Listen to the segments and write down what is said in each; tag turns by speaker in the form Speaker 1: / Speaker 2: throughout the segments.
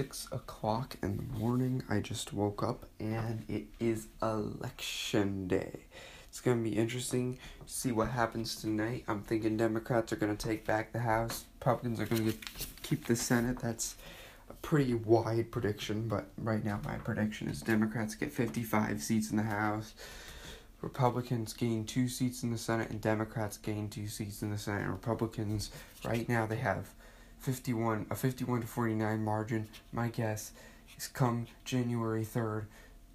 Speaker 1: 6 o'clock in the morning. I just woke up and it is election day. It's going to be interesting to see what happens tonight. I'm thinking Democrats are going to take back the House, Republicans are going to keep the Senate. That's a pretty wide prediction, but right now my prediction is Democrats get 55 seats in the House. Republicans gain two seats in the Senate and Democrats gain two seats in the Senate. And Republicans right now they have 51 a 51 to 49 margin. My guess is come January 3rd,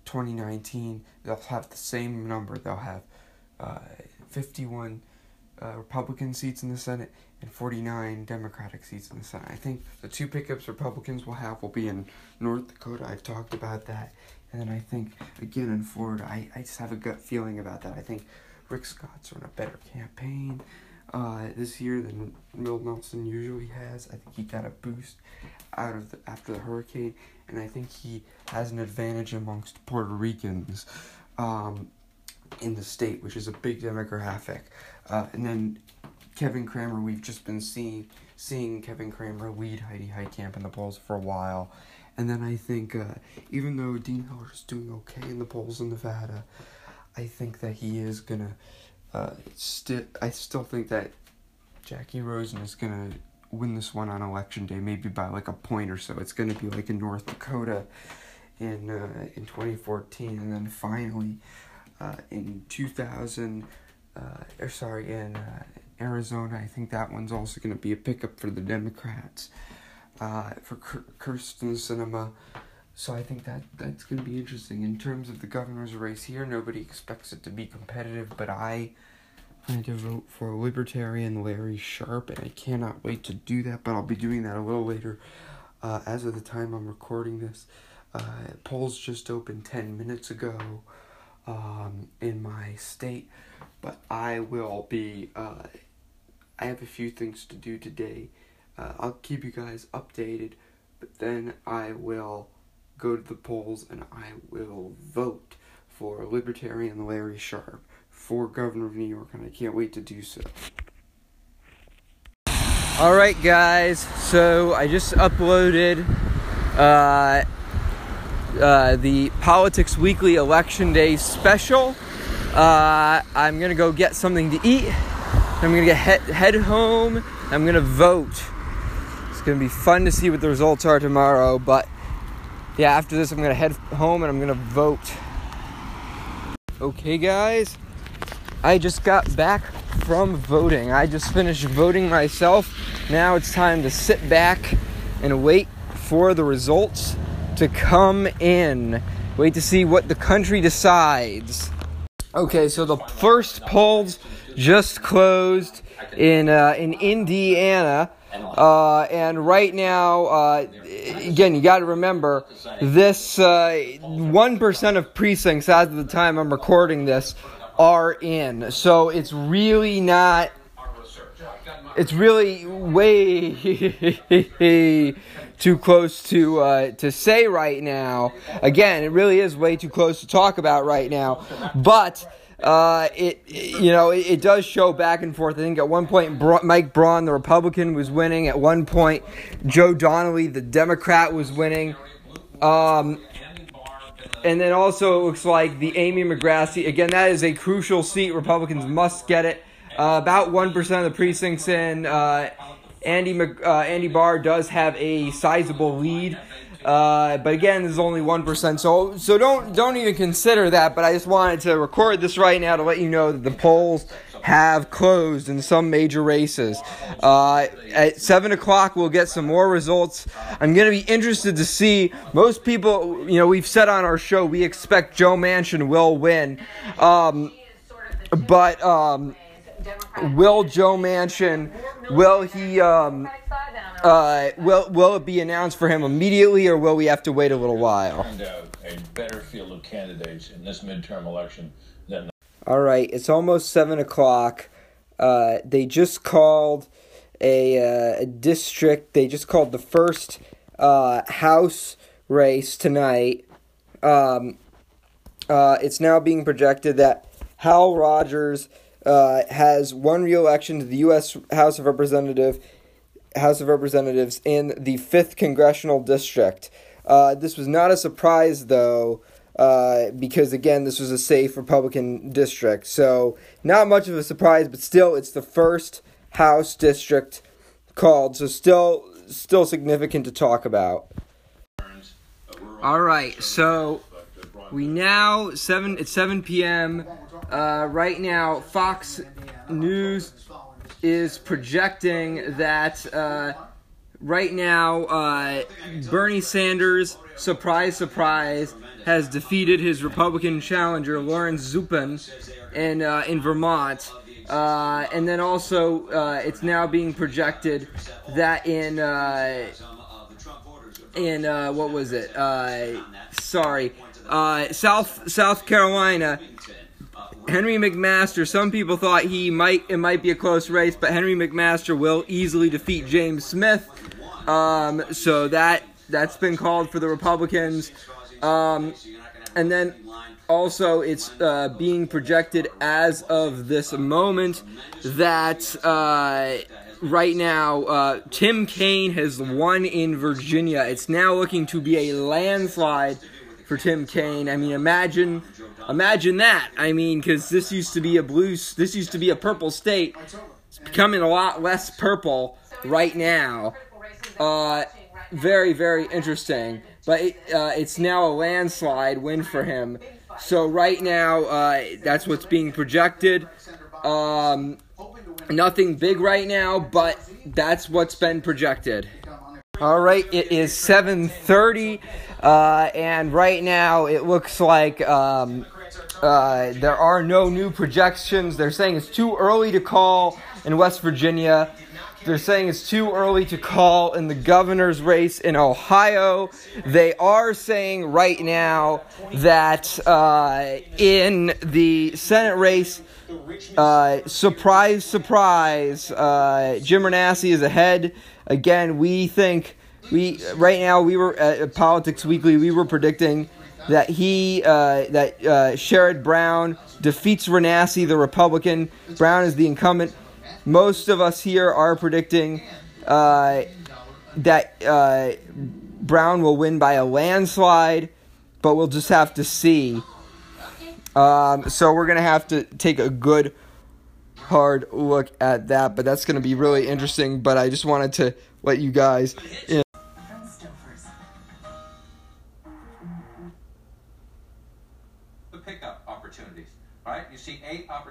Speaker 1: 2019, they'll have the same number. They'll have uh, 51 uh, Republican seats in the Senate and 49 Democratic seats in the Senate. I think the two pickups Republicans will have will be in North Dakota. I've talked about that. And then I think, again, in Florida, I, I just have a gut feeling about that. I think Rick Scott's run a better campaign uh, this year than Bill Nelson usually has. I think he got a boost out of the, after the hurricane, and I think he has an advantage amongst Puerto Ricans um, in the state, which is a big demographic. Uh, and then Kevin Cramer, we've just been seeing seeing Kevin Cramer lead Heidi Heitkamp in the polls for a while. And then I think, uh, even though Dean Heller is doing okay in the polls in Nevada, I think that he is gonna uh, still, I still think that Jackie Rosen is gonna win this one on election day, maybe by like a point or so. It's gonna be like in North Dakota in uh, in 2014, and then finally uh, in 2000, uh, or sorry, in uh, Arizona. I think that one's also gonna be a pickup for the Democrats, for Kyrsten Sinema. So I think that that's going to be interesting. In terms of the governor's race here, nobody expects it to be competitive, but I plan to vote for Libertarian Larry Sharpe, and I cannot wait to do that, but I'll be doing that a little later. Uh, as of the time I'm recording this, uh, polls just opened 10 minutes ago um, in my state, but I will be, uh, I have a few things to do today. Uh, I'll keep you guys updated, but then I will go to the polls and I will vote for Libertarian Larry Sharpe for governor of New York, and I can't wait to do so.
Speaker 2: All right, guys. So I just uploaded uh, uh, the Politics Weekly Election Day special. Uh, I'm gonna go get something to eat. I'm gonna get head, head home. I'm gonna vote. It's gonna be fun to see what the results are tomorrow, but yeah, after this, I'm gonna head home and I'm gonna vote. Okay, guys, I just got back from voting. I just finished voting myself. Now it's time to sit back and wait for the results to come in. Wait to see what the country decides. Okay, so the first polls just closed in uh, in Indiana. Uh, and right now, uh, again, you got to remember this uh, 1% of precincts as of the time I'm recording this are in. So it's really not. It's really way too close to uh, to say right now. Again, it really is way too close to talk about right now. But uh, it, you know it, it, does show back and forth. I think at one point Bra- Mike Braun, the Republican, was winning. At one point, Joe Donnelly, the Democrat, was winning. Um, and then also it looks like the Amy McGrasty again. That is a crucial seat. Republicans must get it. Uh, about one percent of the precincts in. Uh, Andy uh, Andy Barr does have a sizable lead. Uh, but again, this is only one percent, so so don't don't even consider that. But I just wanted to record this right now to let you know that the polls have closed in some major races. Uh, at seven o'clock, we'll get some more results. I'm gonna be interested to see. Most people, you know, we've said on our show we expect Joe Manchin will win, um, but um, will Joe Manchin? Will he? Um, uh, will will it be announced for him immediately, or will we have to wait a little while?
Speaker 3: a better field of candidates in this midterm election than.
Speaker 2: All right, it's almost seven o'clock. Uh, they just called a, uh, a, district. They just called the first uh, House race tonight. Um, uh, it's now being projected that Hal Rogers uh, has won re-election to the U.S. House of Representatives House of Representatives in the 5th Congressional District. Uh, this was not a surprise, though, uh, because, again, this was a safe Republican district. So, not much of a surprise, but still, it's the first House district called. So, still, still significant to talk about. All right, so we now seven it's seven p.m. Uh, right now, Fox News is projecting that uh, right now uh, Bernie Sanders, surprise, surprise, has defeated his Republican challenger Lawrence Zupan in uh, in Vermont. Uh, and then also, uh, it's now being projected that in uh, in what was it? Sorry, South South Carolina. Henry McMaster. Some people thought he might it might be a close race, but Henry McMaster will easily defeat James Smith. Um, so that that's been called for the Republicans. Um, and then also it's uh, being projected as of this moment that uh, right now uh, Tim Kaine has won in Virginia. It's now looking to be a landslide for Tim Kaine. I mean, imagine, imagine that. I mean, because this used to be a blue, this used to be a purple state. It's becoming a lot less purple right now. Uh, very, very interesting. But it, uh, it's now a landslide win for him. So right now, uh, that's what's being projected. Um, nothing big right now, but that's what's been projected. All right, it is 7:30, uh, and right now it looks like um, uh, there are no new projections. They're saying it's too early to call in West Virginia. They're saying it's too early to call in the governor's race in Ohio. They are saying right now that uh, in the Senate race, uh, surprise, surprise, uh, Jim Renacci is ahead. Again, we think we right now we were at Politics Weekly. We were predicting that he uh, that uh, Sherrod Brown defeats Renacci, the Republican. Brown is the incumbent. Most of us here are predicting uh, that uh, Brown will win by a landslide, but we'll just have to see. Um, so we're gonna have to take a good, hard look at that. But that's gonna be really interesting. But I just wanted to let you guys. In.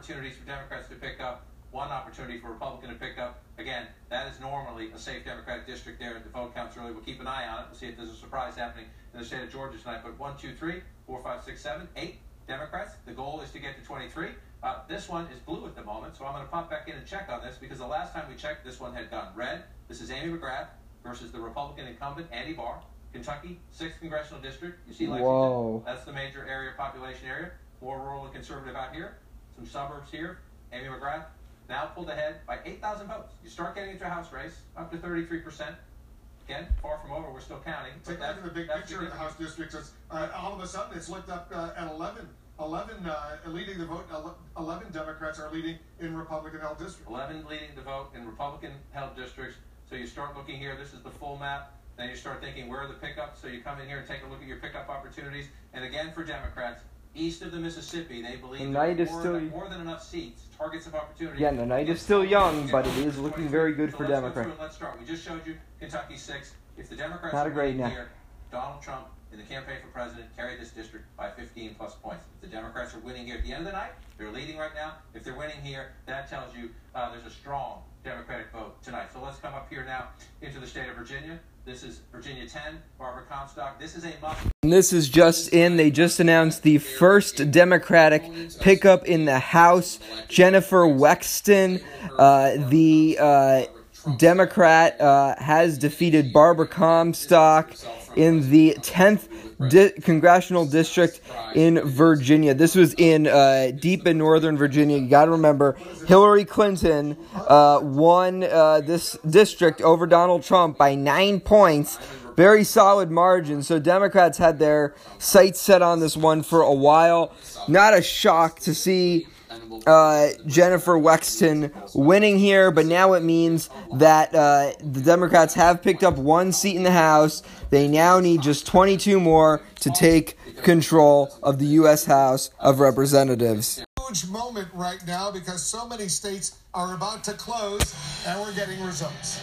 Speaker 4: Opportunities for Democrats to pick up, one opportunity for Republican to pick up. Again, that is normally a safe Democratic district there. The vote counts early. We'll keep an eye on it. We'll see if there's a surprise happening in the state of Georgia tonight. But one, two, three, four, five, six, seven, eight Democrats. The goal is to get to 23. Uh, this one is blue at the moment, so I'm going to pop back in and check on this because the last time we checked, this one had gone red. This is Amy McGrath versus the Republican incumbent Andy Barr, Kentucky, 6th congressional district. You see Lexington.
Speaker 2: Whoa.
Speaker 4: That's the major area, population area. More rural and conservative out here. Some suburbs here. Amy McGrath now pulled ahead by 8,000 votes. You start getting into a House race, up to 33%. Again, far from over. We're still counting.
Speaker 5: Take a look at the big picture of the House districts. It's, uh, all of a sudden, it's looked up uh, at 11. 11 uh, leading the vote. 11 Democrats are leading in Republican-held districts.
Speaker 4: 11 leading the vote in Republican held districts. So you start looking here, this is the full map. Then you start thinking, where are the pickups? So you come in here and take a look at your pickup opportunities. And again, for Democrats, east of the Mississippi, they believe
Speaker 2: The night is
Speaker 4: more,
Speaker 2: still-
Speaker 4: than, more than enough seats, targets of opportunity.
Speaker 2: Again, the night is still young, but it is looking very good
Speaker 4: So
Speaker 2: for
Speaker 4: let's
Speaker 2: Democrats.
Speaker 4: it. Let's start. We just showed you Kentucky 6. If the Democrats
Speaker 2: Not a
Speaker 4: are
Speaker 2: great
Speaker 4: winning
Speaker 2: night.
Speaker 4: here, Donald Trump in the campaign for president carried this district by 15 plus points. If the Democrats are winning here at the end of the night, they're leading right now. If they're winning here, that tells you uh, there's a strong Democratic vote tonight. So let's come up here now into the state of Virginia. This is Virginia 10, Barbara Comstock. This is a must.
Speaker 2: This is just in. They just announced the first Democratic pickup in the House. Jennifer Wexton, uh, the uh, Democrat, uh, has defeated Barbara Comstock in the 10th di- congressional district in Virginia. This was in uh, deep in northern Virginia. You got to remember, Hillary Clinton uh, won uh, this district over Donald Trump by nine points. Very solid margin. So Democrats had their sights set on this one for a while. Not a shock to see uh, Jennifer Wexton winning here, but now it means that uh, the Democrats have picked up one seat in the House. They now need just 22 more to take control of the U.S. House of Representatives.
Speaker 5: Huge moment right now because so many states are about to close and we're getting results.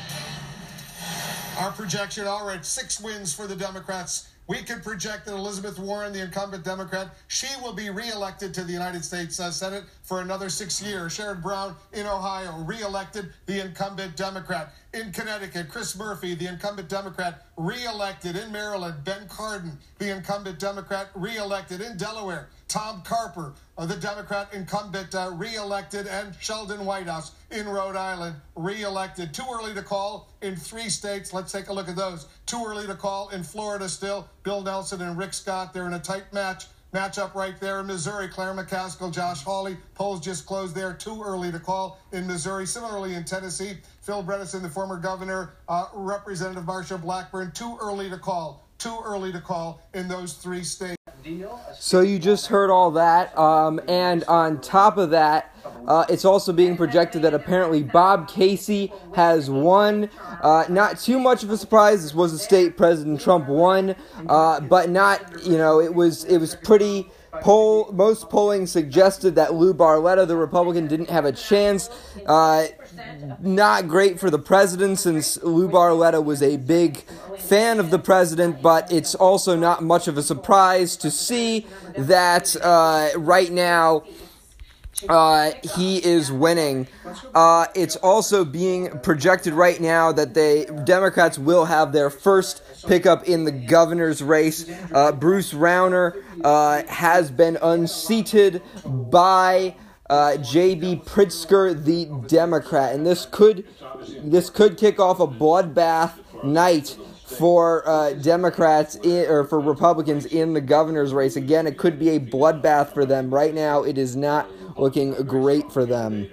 Speaker 5: Our projection all right, six wins for the Democrats. We can project that Elizabeth Warren, the incumbent Democrat, she will be reelected to the United States uh, Senate for another six years. Sherrod Brown in Ohio, reelected the incumbent Democrat. In Connecticut, Chris Murphy, the incumbent Democrat, reelected. In Maryland, Ben Cardin, the incumbent Democrat, reelected. In Delaware, Tom Carper, the Democrat incumbent, uh, reelected. And Sheldon Whitehouse in Rhode Island, reelected. Too early to call in three states. Let's take a look at those. Too early to call in Florida still. Bill Nelson and Rick Scott, they're in a tight match. Matchup right there in Missouri. Claire McCaskill, Josh Hawley. Polls just closed there. Too early to call in Missouri. Similarly in Tennessee, Phil Bredesen, the former governor, uh, Representative Marsha Blackburn. Too early to call. Too early to call in those three states.
Speaker 2: So you just heard all that, um, and on top of that, uh, it's also being projected that apparently Bob Casey has won. Uh, not too much of a surprise. This was a state President Trump won, uh, but not you know it was it was pretty. Poll most polling suggested that Lou Barletta, the Republican, didn't have a chance. Uh, not great for the president since Lou Barletta was a big fan of the president, but it's also not much of a surprise to see that uh, right now uh, he is winning. Uh, it's also being projected right now that the Democrats will have their first pickup in the governor's race. Uh, Bruce Rauner uh, has been unseated by uh, J.B. Pritzker, the Democrat, and this could this could kick off a bloodbath night for uh, Democrats in, or for Republicans in the governor's race. Again, it could be a bloodbath for them. Right now, it is not looking great for them.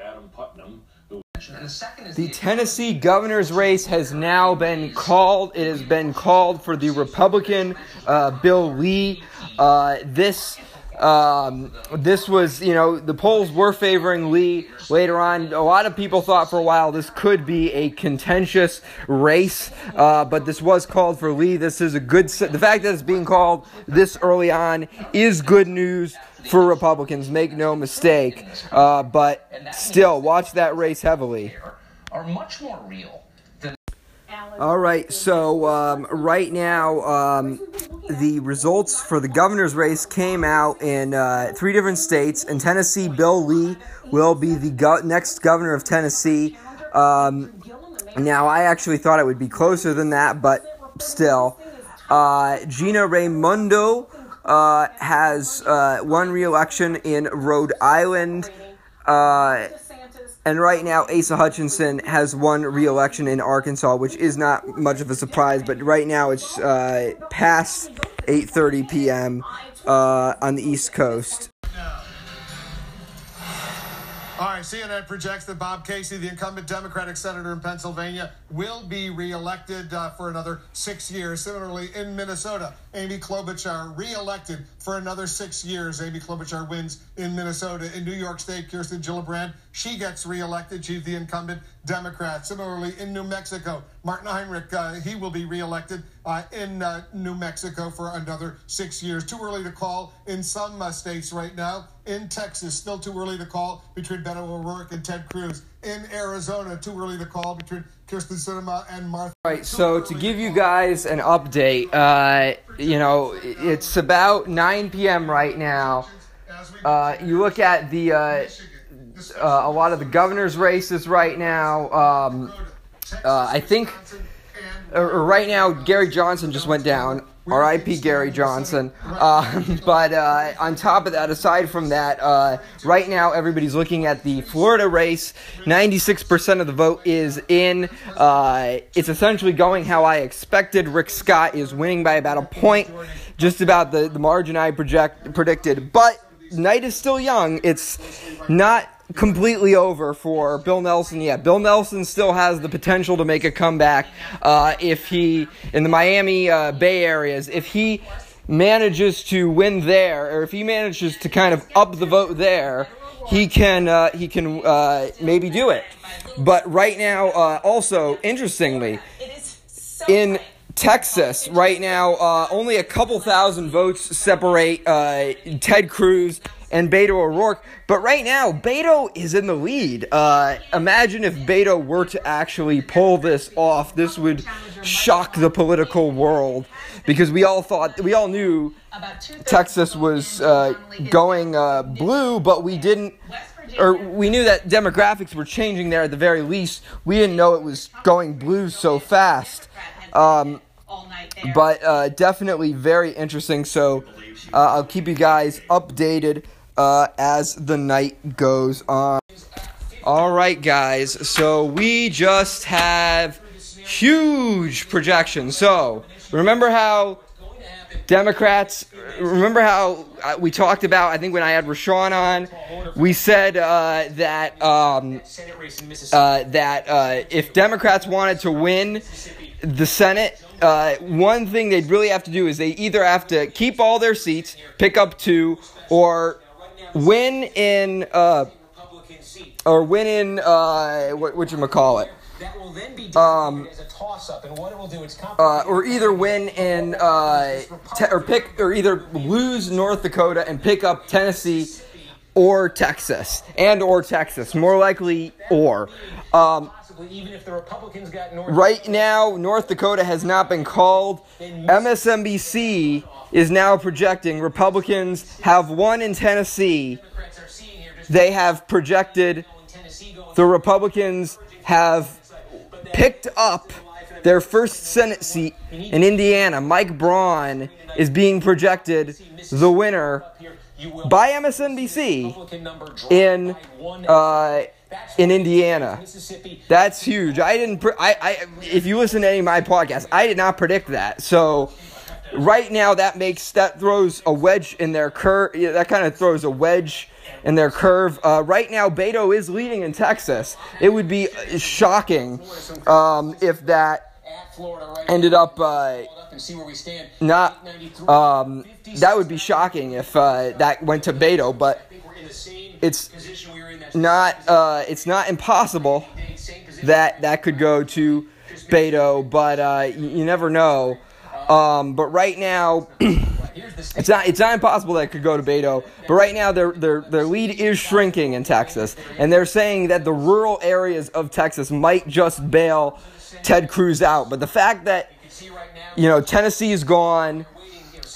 Speaker 2: The Tennessee governor's race has now been called. It has been called for the Republican uh, Bill Lee. Uh, this um, this was, you know, the polls were favoring Lee later on. A lot of people thought for a while this could be a contentious race, uh, but this was called for Lee. This is a good. The fact that it's being called this early on is good news for Republicans. Make no mistake. Uh, but still, watch that race heavily.
Speaker 6: Are much more real.
Speaker 2: All right, so um, right now, um, the results for the governor's race came out in uh, three different states. In Tennessee, Bill Lee will be the go- next governor of Tennessee. Um, now, I actually thought it would be closer than that, but still. Uh, Gina Raimondo uh, has uh, won re-election in Rhode Island. Uh, and right now, Asa Hutchinson has won re-election in Arkansas, which is not much of a surprise. But right now, it's uh, past 8:30 p.m. Uh, on the East Coast.
Speaker 5: All right, CNN projects that Bob Casey, the incumbent Democratic senator in Pennsylvania, will be reelected uh, for another six years. Similarly, in Minnesota, Amy Klobuchar reelected for another six years. Amy Klobuchar wins in Minnesota. In New York State, Kirsten Gillibrand, she gets reelected. She's the incumbent Democrat. Similarly, in New Mexico, Martin Heinrich, uh, he will be reelected uh, in uh, New Mexico for another six years. Too early to call in some uh, states right now. In Texas, still too early to call between Beto O'Rourke and Ted Cruz. In Arizona, too early to call between Kyrsten Sinema and Martha.
Speaker 2: All right, so to give you guys an update, uh, you know, it's about 9 p.m. right now. Uh, you look at the uh, uh, a lot of the governor's races right now. Um, uh, I think uh, right now Gary Johnson just went down. R.I.P. Gary Johnson. Uh, but uh, on top of that, aside from that, uh, right now everybody's looking at the Florida race. 96% of the vote is in. Uh, it's essentially going how I expected. Rick Scott is winning by about a point, just about the, the margin I project, predicted. But night is still young. It's not completely over for Bill Nelson yet. Bill Nelson still has the potential to make a comeback uh, if he, in the Miami uh, Bay areas, if he manages to win there, or if he manages to kind of up the vote there, he can uh, he can uh, maybe do it. But right now, uh, also interestingly, in Texas right now, uh, only a couple thousand votes separate Ted Cruz and Beto O'Rourke. But right now, Beto is in the lead. Uh, imagine if Beto were to actually pull this off. This would shock the political world because we all thought, we all knew Texas was uh, going uh, blue, but we didn't. Or we knew that demographics were changing there at the very least. We didn't know it was going blue so fast. Um, but uh, definitely very interesting. So uh, I'll keep you guys updated uh, as the night goes on. All right, guys. So we just have huge projections. So remember how Democrats. Remember how uh, we talked about? I think when I had Rashawn on, we said uh, that um, uh, that uh, if Democrats wanted to win the Senate, uh, one thing they'd really have to do is they either have to keep all their seats, pick up two, or win in uh, or win in uh, what what you call it. Um, uh, or either win in uh, te- or pick or either lose North Dakota and pick up Tennessee or Texas and or Texas. More likely or. Um,
Speaker 7: even if the Republicans got North
Speaker 2: Right now, North Dakota has not been called. MSNBC is now projecting Republicans have won in Tennessee.
Speaker 7: Democrats are seeing here just
Speaker 2: They have projected the Republicans have picked up their first Senate seat in Indiana. Mike Braun is being projected the winner
Speaker 7: here. You will
Speaker 2: by MSNBC
Speaker 7: Republican number drop
Speaker 2: in uh, in Indiana. That's huge. I didn't. Pre- I, I. If you listen to any of my podcasts, I did not predict that. So, right now, that makes that throws a wedge in their curve. Yeah, that kind of throws a wedge in their curve. Uh, right now, Beto is leading in Texas. It would be uh, shocking um, if that
Speaker 7: Florida right
Speaker 2: ended up. Uh,
Speaker 7: up and see where we stand.
Speaker 2: not
Speaker 7: 93,
Speaker 2: um, that would be shocking if uh, that went to Beto, but
Speaker 7: I think we're in the same
Speaker 2: it's
Speaker 7: position we were in. That's
Speaker 2: not uh, it's not impossible that that could go to Beto, but uh, you, you never know. Um, but right now,
Speaker 7: Here's the state.
Speaker 2: it's not it's not impossible that it could go to Beto. But right now, their their their lead is shrinking in Texas, and they're saying that the rural areas of Texas might just bail Ted Cruz out. But the fact that
Speaker 7: See right now.
Speaker 2: you know Tennessee is gone,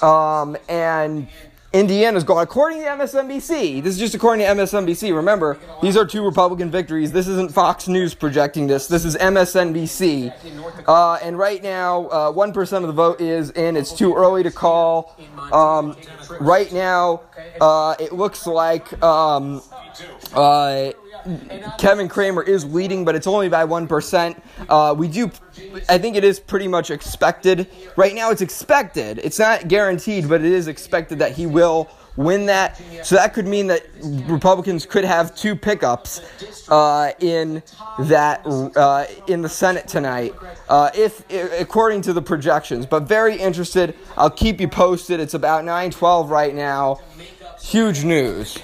Speaker 2: um, and Indiana's gone. According to MSNBC, this is just according to MSNBC. Remember, these are two Republican victories. This isn't Fox News projecting this. This is MSNBC. Uh, and right now, uh, one of the vote is in. It's too early to call. Um, right now, uh, it looks like. Um, uh, Kevin Cramer is leading, but it's only by one percent. Uh, we do, I think it is pretty much expected. Right now, it's expected. It's not guaranteed, but it is expected that he will win that. So that could mean that Republicans could have two pickups uh, in that uh, in the Senate tonight, uh, if, i according to the projections. But very interested. I'll keep you posted. It's about nine twelve right now. Huge news.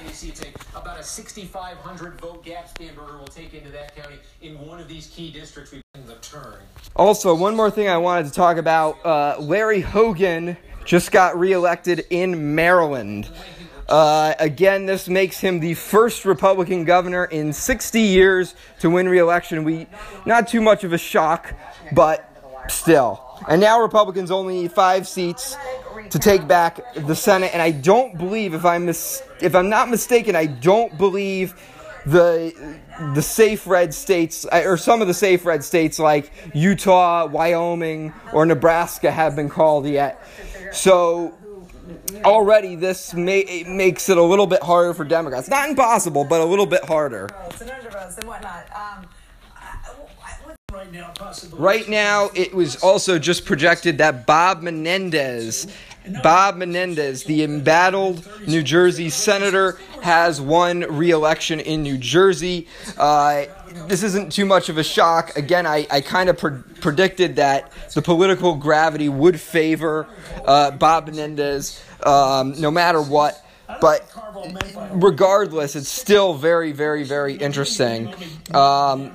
Speaker 7: NBC take about a 6,500 vote gap Spanberger will take into that county in one of these key districts. We've the turn.
Speaker 2: Also, one more thing I wanted to talk about. Uh, Larry Hogan just got reelected in Maryland. Uh, again, this makes him the first Republican governor in 60 years to win reelection. We not too much of a shock, but still. And now Republicans only need five seats to take back the Senate. And I don't believe, if I'm mis- if I'm not mistaken, I don't believe the the safe red states or some of the safe red states like Utah, Wyoming, or Nebraska have been called yet. So already this may, it makes it a little bit harder for Democrats. Not impossible, but a little bit harder.
Speaker 8: and whatnot. Um,
Speaker 2: Right now, it was also just projected that Bob Menendez, Bob Menendez, the embattled New Jersey senator, has won re-election in New Jersey. Uh, this isn't too much of a shock. Again, I, I kind of pre- predicted that the political gravity would favor uh, Bob Menendez, um, no matter what. But regardless, it's still very, very, very interesting. Um,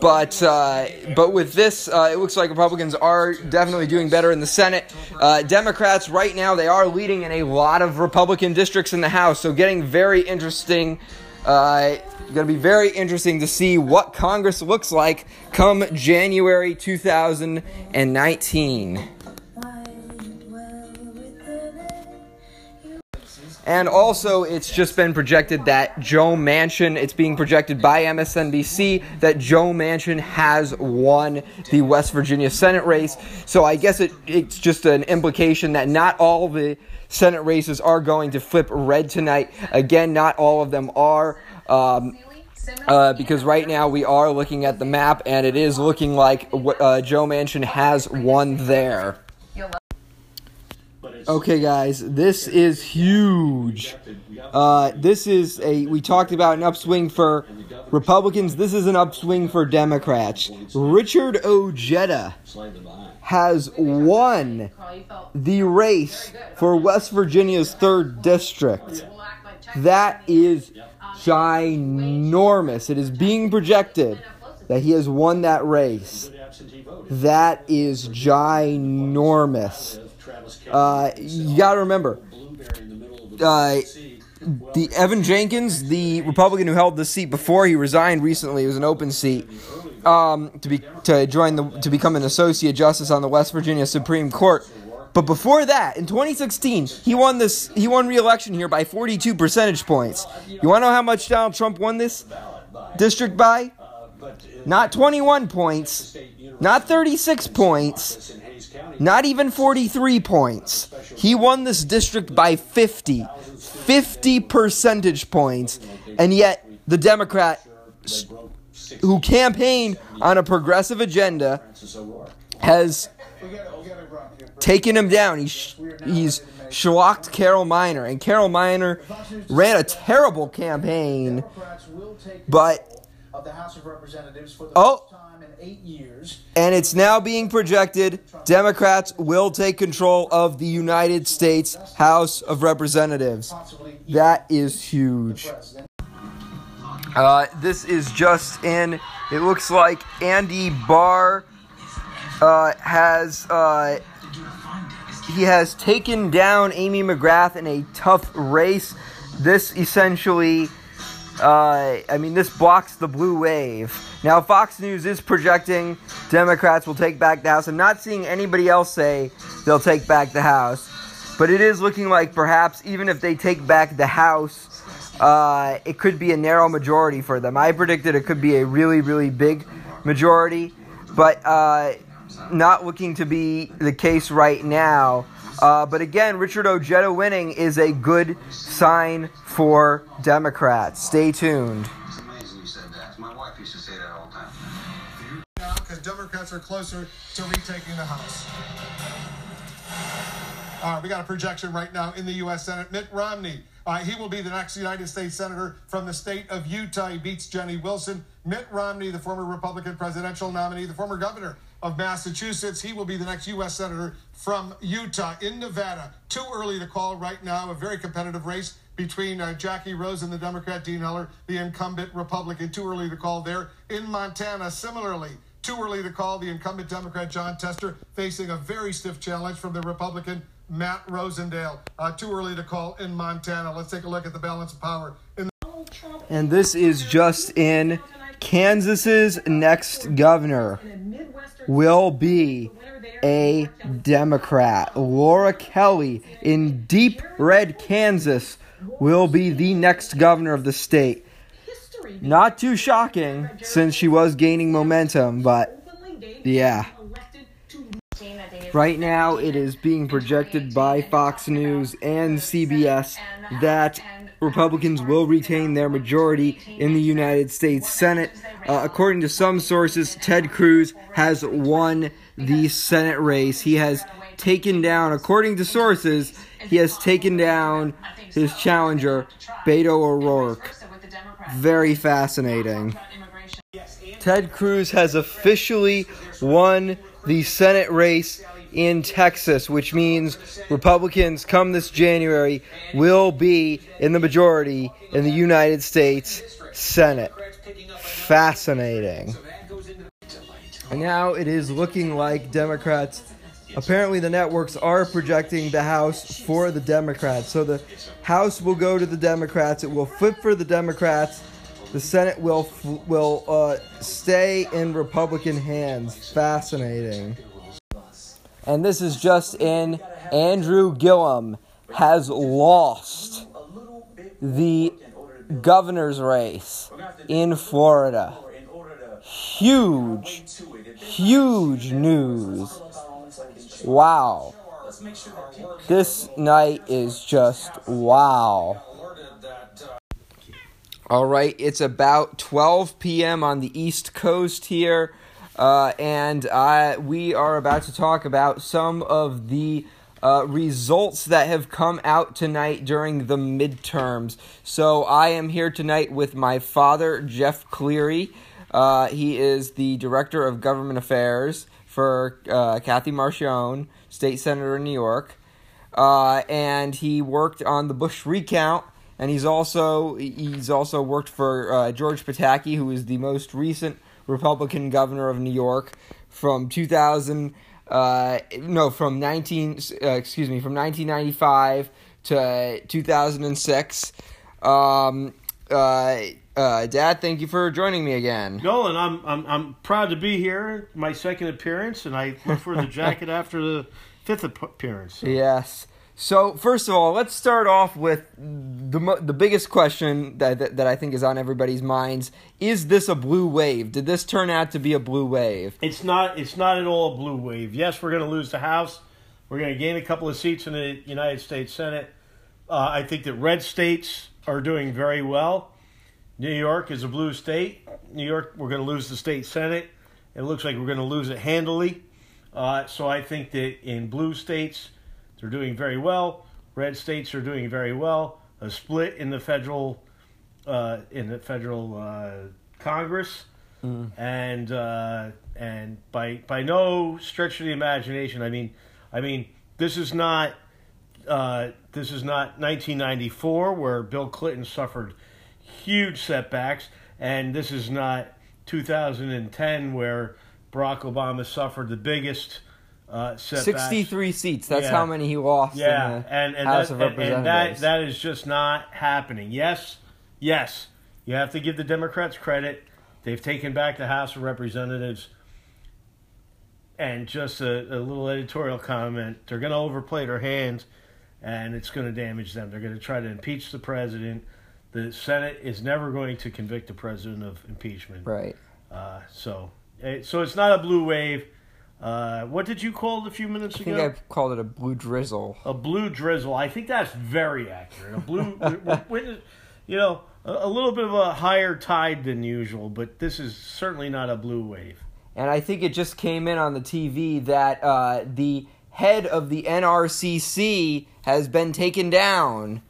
Speaker 2: but uh, but with this, uh, it looks like Republicans are definitely doing better in the Senate. Uh, Democrats right now they are leading in a lot of Republican districts in the House, so getting very interesting. Uh, going to be very interesting to see what Congress looks like come January 2019. And also, it's just been projected that Joe Manchin, it's being projected by MSNBC that Joe Manchin has won the West Virginia Senate race. So I guess it, it's just an implication that not all the Senate races are going to flip red tonight. Again, not all of them are. Um, uh, because right now we are looking at the map and it is looking like uh, Joe Manchin has won there. Okay, guys, this is huge. Uh, this is a we talked about an upswing for Republicans. This is an upswing for Democrats. Richard Ojeda has won the race for West Virginia's third district. That is ginormous. It is being projected that he has won that race. That is ginormous. Uh, you got to remember, uh, the Evan Jenkins, the Republican who held the seat before he resigned recently, it was an open seat. Um, to be to join the to become an associate justice on the West Virginia Supreme Court. But before that, in 2016, he won this. He won re-election here by 42 percentage points. You want to know how much Donald Trump won this district by? Not 21 points, not 36 points, not even 43 points. He won this district by 50, 50 percentage points, and yet the Democrat who campaigned on a progressive agenda has taken him down. He's he's schlocked Carol Miller, and Carol Miller ran a terrible campaign, but
Speaker 9: of the House of Representatives for the
Speaker 2: Oh.
Speaker 9: First time in eight years.
Speaker 2: and it's now being projected Democrats will take control of the United States House of Representatives. That is huge. Uh, this is just in. It looks like Andy Barr uh, has uh, he has taken down Amy McGrath in a tough race. This essentially, uh, I mean, this blocks the blue wave. Now, Fox News is projecting Democrats will take back the House. I'm not seeing anybody else say they'll take back the House, but it is looking like perhaps even if they take back the House, uh, it could be a narrow majority for them. I predicted it could be a really, really big majority, but uh, not looking to be the case right now. Uh, but again, Richard Ojeda winning is a good sign for Democrats. Stay tuned.
Speaker 10: It's amazing you said that. My wife used to say that all the time.
Speaker 5: now because Democrats are closer to retaking the House. All right, we got a projection right now in the U.S. Senate. Mitt Romney, uh, he will be the next United States Senator from the state of Utah. He beats Jenny Wilson. Mitt Romney, the former Republican presidential nominee, the former governor of Massachusetts, he will be the next U.S. Senator from Utah. In Nevada, too early to call right now, a very competitive race between uh, Jackie Rose and the Democrat Dean Heller, the incumbent Republican. Too early to call there. In Montana, similarly, too early to call the incumbent Democrat Jon Tester facing a very stiff challenge from the Republican Matt Rosendale. Uh, too early to call in Montana. Let's take a look at the balance of power in
Speaker 2: And this is just in Kansas's next governor will be a Democrat. Laura Kelly in deep red Kansas will be the next governor of the state. Not too shocking since she was gaining momentum, but yeah. Right now, it is being projected by Fox News and CBS that Republicans will retain their majority in the United States Senate. Uh, according to some sources, Ted Cruz has won the Senate race. He has taken down, according to sources, he has taken down his challenger, Beto O'Rourke. Very fascinating. Ted Cruz has officially won the Senate race in Texas, which means Republicans come this January will be in the majority in the United States Senate. Fascinating. Now it is looking like Democrats. Apparently, the networks are projecting the House for the Democrats. So the House will go to the Democrats. It will flip for the Democrats. The Senate will will uh, stay in Republican hands. Fascinating. And this is just in. Andrew Gillum has lost the governor's race in Florida. Huge, huge news. Wow. This night is just wow. All right, it's about 12 p.m. on the East Coast here, uh, and uh, we are about to talk about some of the uh, results that have come out tonight during the midterms. So I am here tonight with my father, Jeff Cleary. Uh, he is the director of government affairs for uh, Kathy Marchione, state senator in New York, uh, and he worked on the Bush recount. And he's also he's also worked for George Pataki, who is the most recent Republican governor of New York from 2000 uh, no from 19 uh, excuse me from 1995 to 2006. Um, uh, uh, Dad, thank you for joining me again.
Speaker 11: Nolan, I'm I'm I'm proud to be here. My second appearance, and I look for the jacket after the fifth appearance. So.
Speaker 2: Yes. So first of all, let's start off with the the biggest question that, that, that I think is on everybody's minds: Is this a blue wave? Did this turn out to be a blue wave?
Speaker 11: It's not. It's not at all a blue wave. Yes, we're going to lose the House. We're going to gain a couple of seats in the United States Senate. Uh, I think that red states are doing very well. New York is a blue state. New York, we're going to lose the state senate. It looks like we're going to lose it handily. Uh, so I think that in blue states, they're doing very well. Red states are doing very well. A split in the federal uh, in the federal uh, Congress, mm. and uh, and by by no stretch of the imagination, I mean, I mean this is not uh, this is not 1994 where Bill Clinton suffered huge setbacks, and this is not 2010 where Barack Obama suffered the biggest uh, setbacks.
Speaker 2: 63 seats. That's yeah. how many he lost yeah. and, and House
Speaker 11: that,
Speaker 2: of Representatives.
Speaker 11: And that, that is just not happening. Yes, yes, you have to give the Democrats credit. They've taken back the House of Representatives. And just a, a little editorial comment they're going to overplay their hands, and it's going to damage them. They're going to try to impeach the president the Senate is never going to convict the president of impeachment.
Speaker 2: Right.
Speaker 11: Uh, so, eh, so it's not a blue wave. Uh, what did you call it a few minutes
Speaker 2: ago?
Speaker 11: I
Speaker 2: think I called it a blue drizzle.
Speaker 11: A blue drizzle. I think that's very accurate. A blue, you know, a, a little bit of a higher tide than usual, but this is certainly not a blue wave.
Speaker 2: And I think it just came in on the TV that uh, the head of the NRCC has been taken down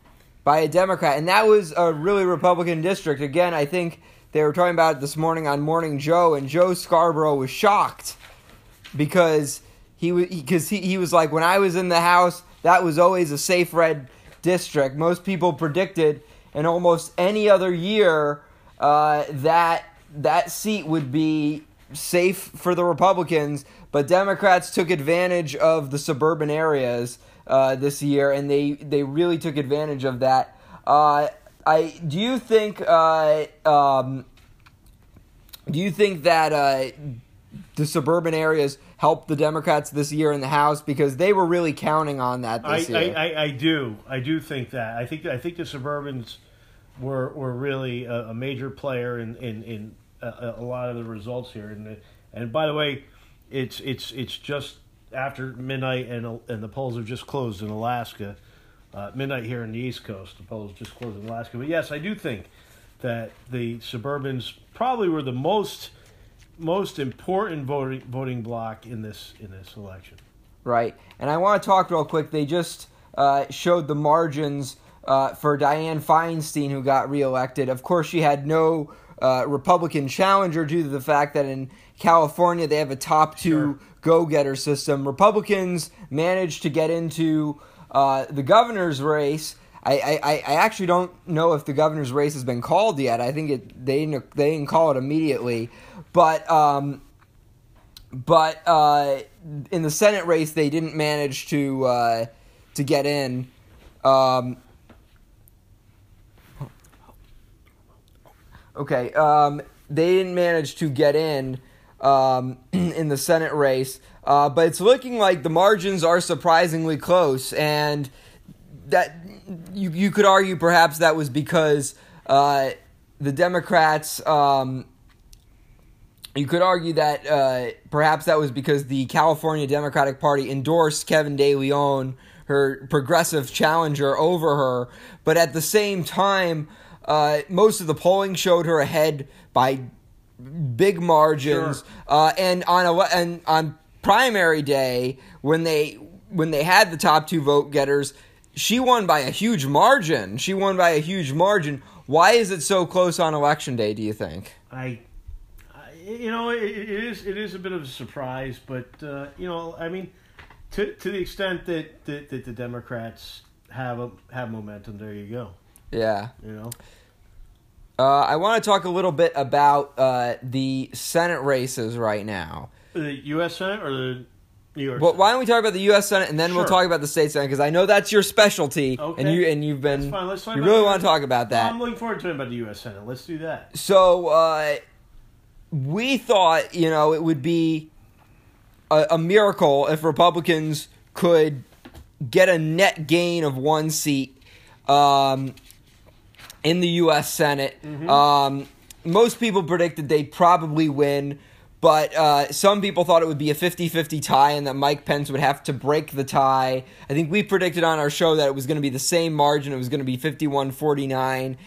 Speaker 2: by a Democrat, and that was a really Republican district. Again, I think they were talking about it this morning on Morning Joe, and Joe Scarborough was shocked because he was because he, he was like, when I was in the House, that was always a safe red district. Most people predicted in almost any other year uh, that that seat would be safe for the Republicans, but Democrats took advantage of the suburban areas uh, this year, and they they really took advantage of that. Uh, I do you think uh, um, do you think that uh, the suburban areas helped the Democrats this year in the House because they were really counting on that this
Speaker 11: I,
Speaker 2: year?
Speaker 11: I, I, I, do. I do think that. I think I think the Suburbans were were really a, a major player in in, in a, a, lot of the results here. And and by the way, it's it's it's just after midnight, and and the polls have just closed in Alaska. Uh, midnight here in the East Coast, the polls just closed in Alaska. But yes, I do think that the Suburbans probably were the most most important voting voting block in this in this election.
Speaker 2: Right, and I want to talk real quick. They just uh, showed the margins uh, for Dianne Feinstein, who got reelected. Of course, she had no uh, Republican challenger due to the fact that in California they have a top two sure go-getter system. Republicans managed to get into uh, the governor's race. I, I, I actually don't know if the governor's race has been called yet. I think it they didn't, they didn't call it immediately, but um, but uh, in the Senate race they didn't manage to uh, to get in. Um, okay, um, they didn't manage to get in um, in the Senate race, uh, but it's looking like the margins are surprisingly close, and that you you could argue perhaps that was because uh, the Democrats. Um, you could argue that uh, perhaps that was because the California Democratic Party endorsed Kevin De Leon, her progressive challenger, over her. But at the same time, uh, most of the polling showed her ahead by big margins.
Speaker 11: Sure.
Speaker 2: Uh, and on ele- and on primary day, when they when they had the top two vote getters, she won by a huge margin. She won by a huge margin. Why is it so close on election day? Do you think?
Speaker 11: I, I you know, it, it is it is a bit of a surprise, but uh, you know, I mean, to to the extent that that, that the Democrats have a have momentum, there you go.
Speaker 2: Yeah.
Speaker 11: You know.
Speaker 2: Uh, I want to talk a little bit about uh, the Senate races right now.
Speaker 11: The U.S. Senate or the New York?
Speaker 2: Well, why don't we talk about the U.S. Senate and then we'll
Speaker 11: Sure.
Speaker 2: talk about the state Senate because I know that's your specialty, and
Speaker 11: Okay.
Speaker 2: you and you've been
Speaker 11: That's fine. Let's talk
Speaker 2: you
Speaker 11: about
Speaker 2: really
Speaker 11: the-
Speaker 2: want to talk about that.
Speaker 11: I'm looking forward to talking about the U.S. Senate. Let's do that.
Speaker 2: So uh, we thought, you know, it would be a, a miracle if Republicans could get a net gain of one seat um, in the U.S. Senate. Um, most people predicted they'd probably win, but uh, some people thought it would be a 50 50 tie and that Mike Pence would have to break the tie. I think we predicted on our show that it was going to be the same margin, it was going to be 51 49.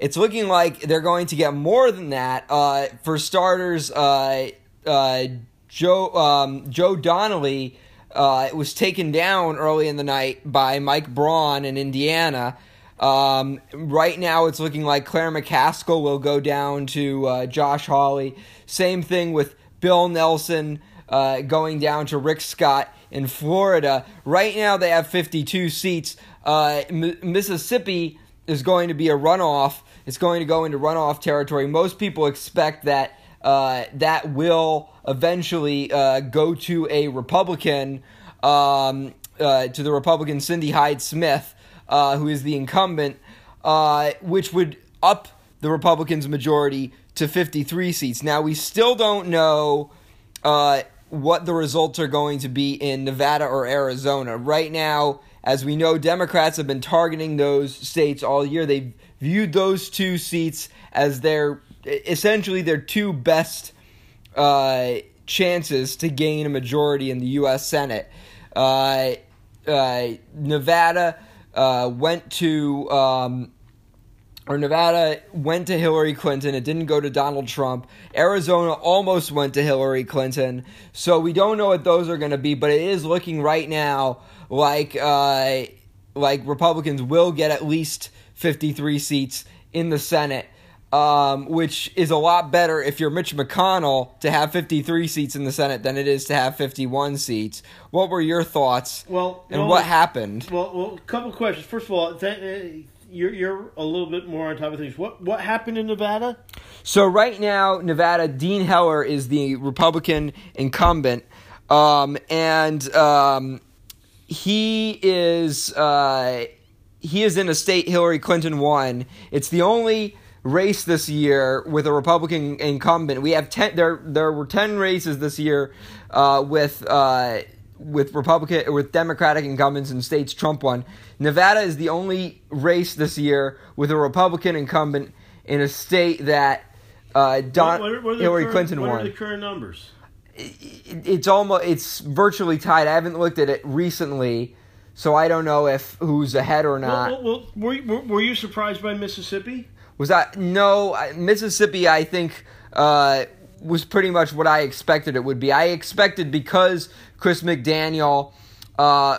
Speaker 2: It's looking like they're going to get more than that. Uh, for starters, uh, uh, Joe um, Joe Donnelly uh, was taken down early in the night by Mike Braun in Indiana. Um, right now, it's looking like Claire McCaskill will go down to uh, Josh Hawley. Same thing with Bill Nelson uh, going down to Rick Scott in Florida. Right now, they have 52 seats. Uh, M- Mississippi is going to be a runoff. It's going to go into runoff territory. Most people expect that uh, that will eventually uh, go to a Republican, um, uh, to the Republican Cindy Hyde Smith, uh, who is the incumbent, uh, which would up the Republicans' majority to 53 seats. Now, we still don't know uh, what the results are going to be in Nevada or Arizona. Right now, as we know, Democrats have been targeting those states all year. They've viewed those two seats as their essentially their two best uh, chances to gain a majority in the U.S. Senate. Uh, uh, Nevada uh, went to. Um, or Nevada went to Hillary Clinton. It didn't go to Donald Trump. Arizona almost went to Hillary Clinton. So we don't know what those are going to be, but it is looking right now like uh, like Republicans will get at least 53 seats in the Senate. Um, which is a lot better if you're Mitch McConnell to have 53 seats in the Senate than it is to have 51 seats. What were your thoughts?
Speaker 11: Well,
Speaker 2: and
Speaker 11: no,
Speaker 2: what happened?
Speaker 11: Well, well, a couple questions. First of all, th- you're you're a little bit more on top of things. What what happened in Nevada?
Speaker 2: So right now, Nevada, Dean Heller is the Republican incumbent, um, and um, he is uh, he is in a state Hillary Clinton won. It's the only race this year with a Republican incumbent. We have ten. There there were ten races this year uh, with. Uh, with Republican with Democratic incumbents in states Trump won. Nevada is the only race this year with a Republican incumbent in a state that uh, Don,
Speaker 11: What- what what
Speaker 2: Hillary
Speaker 11: current-
Speaker 2: Clinton
Speaker 11: what
Speaker 2: won.
Speaker 11: are the current numbers?
Speaker 2: It- it's almost it's virtually tied. I haven't looked at it recently, so I don't know if who's ahead or not.
Speaker 11: Well, well, well were, you- were, were you surprised by Mississippi?
Speaker 2: Was that no Mississippi? I think uh, was pretty much what I expected it would be. I expected because Chris McDaniel uh,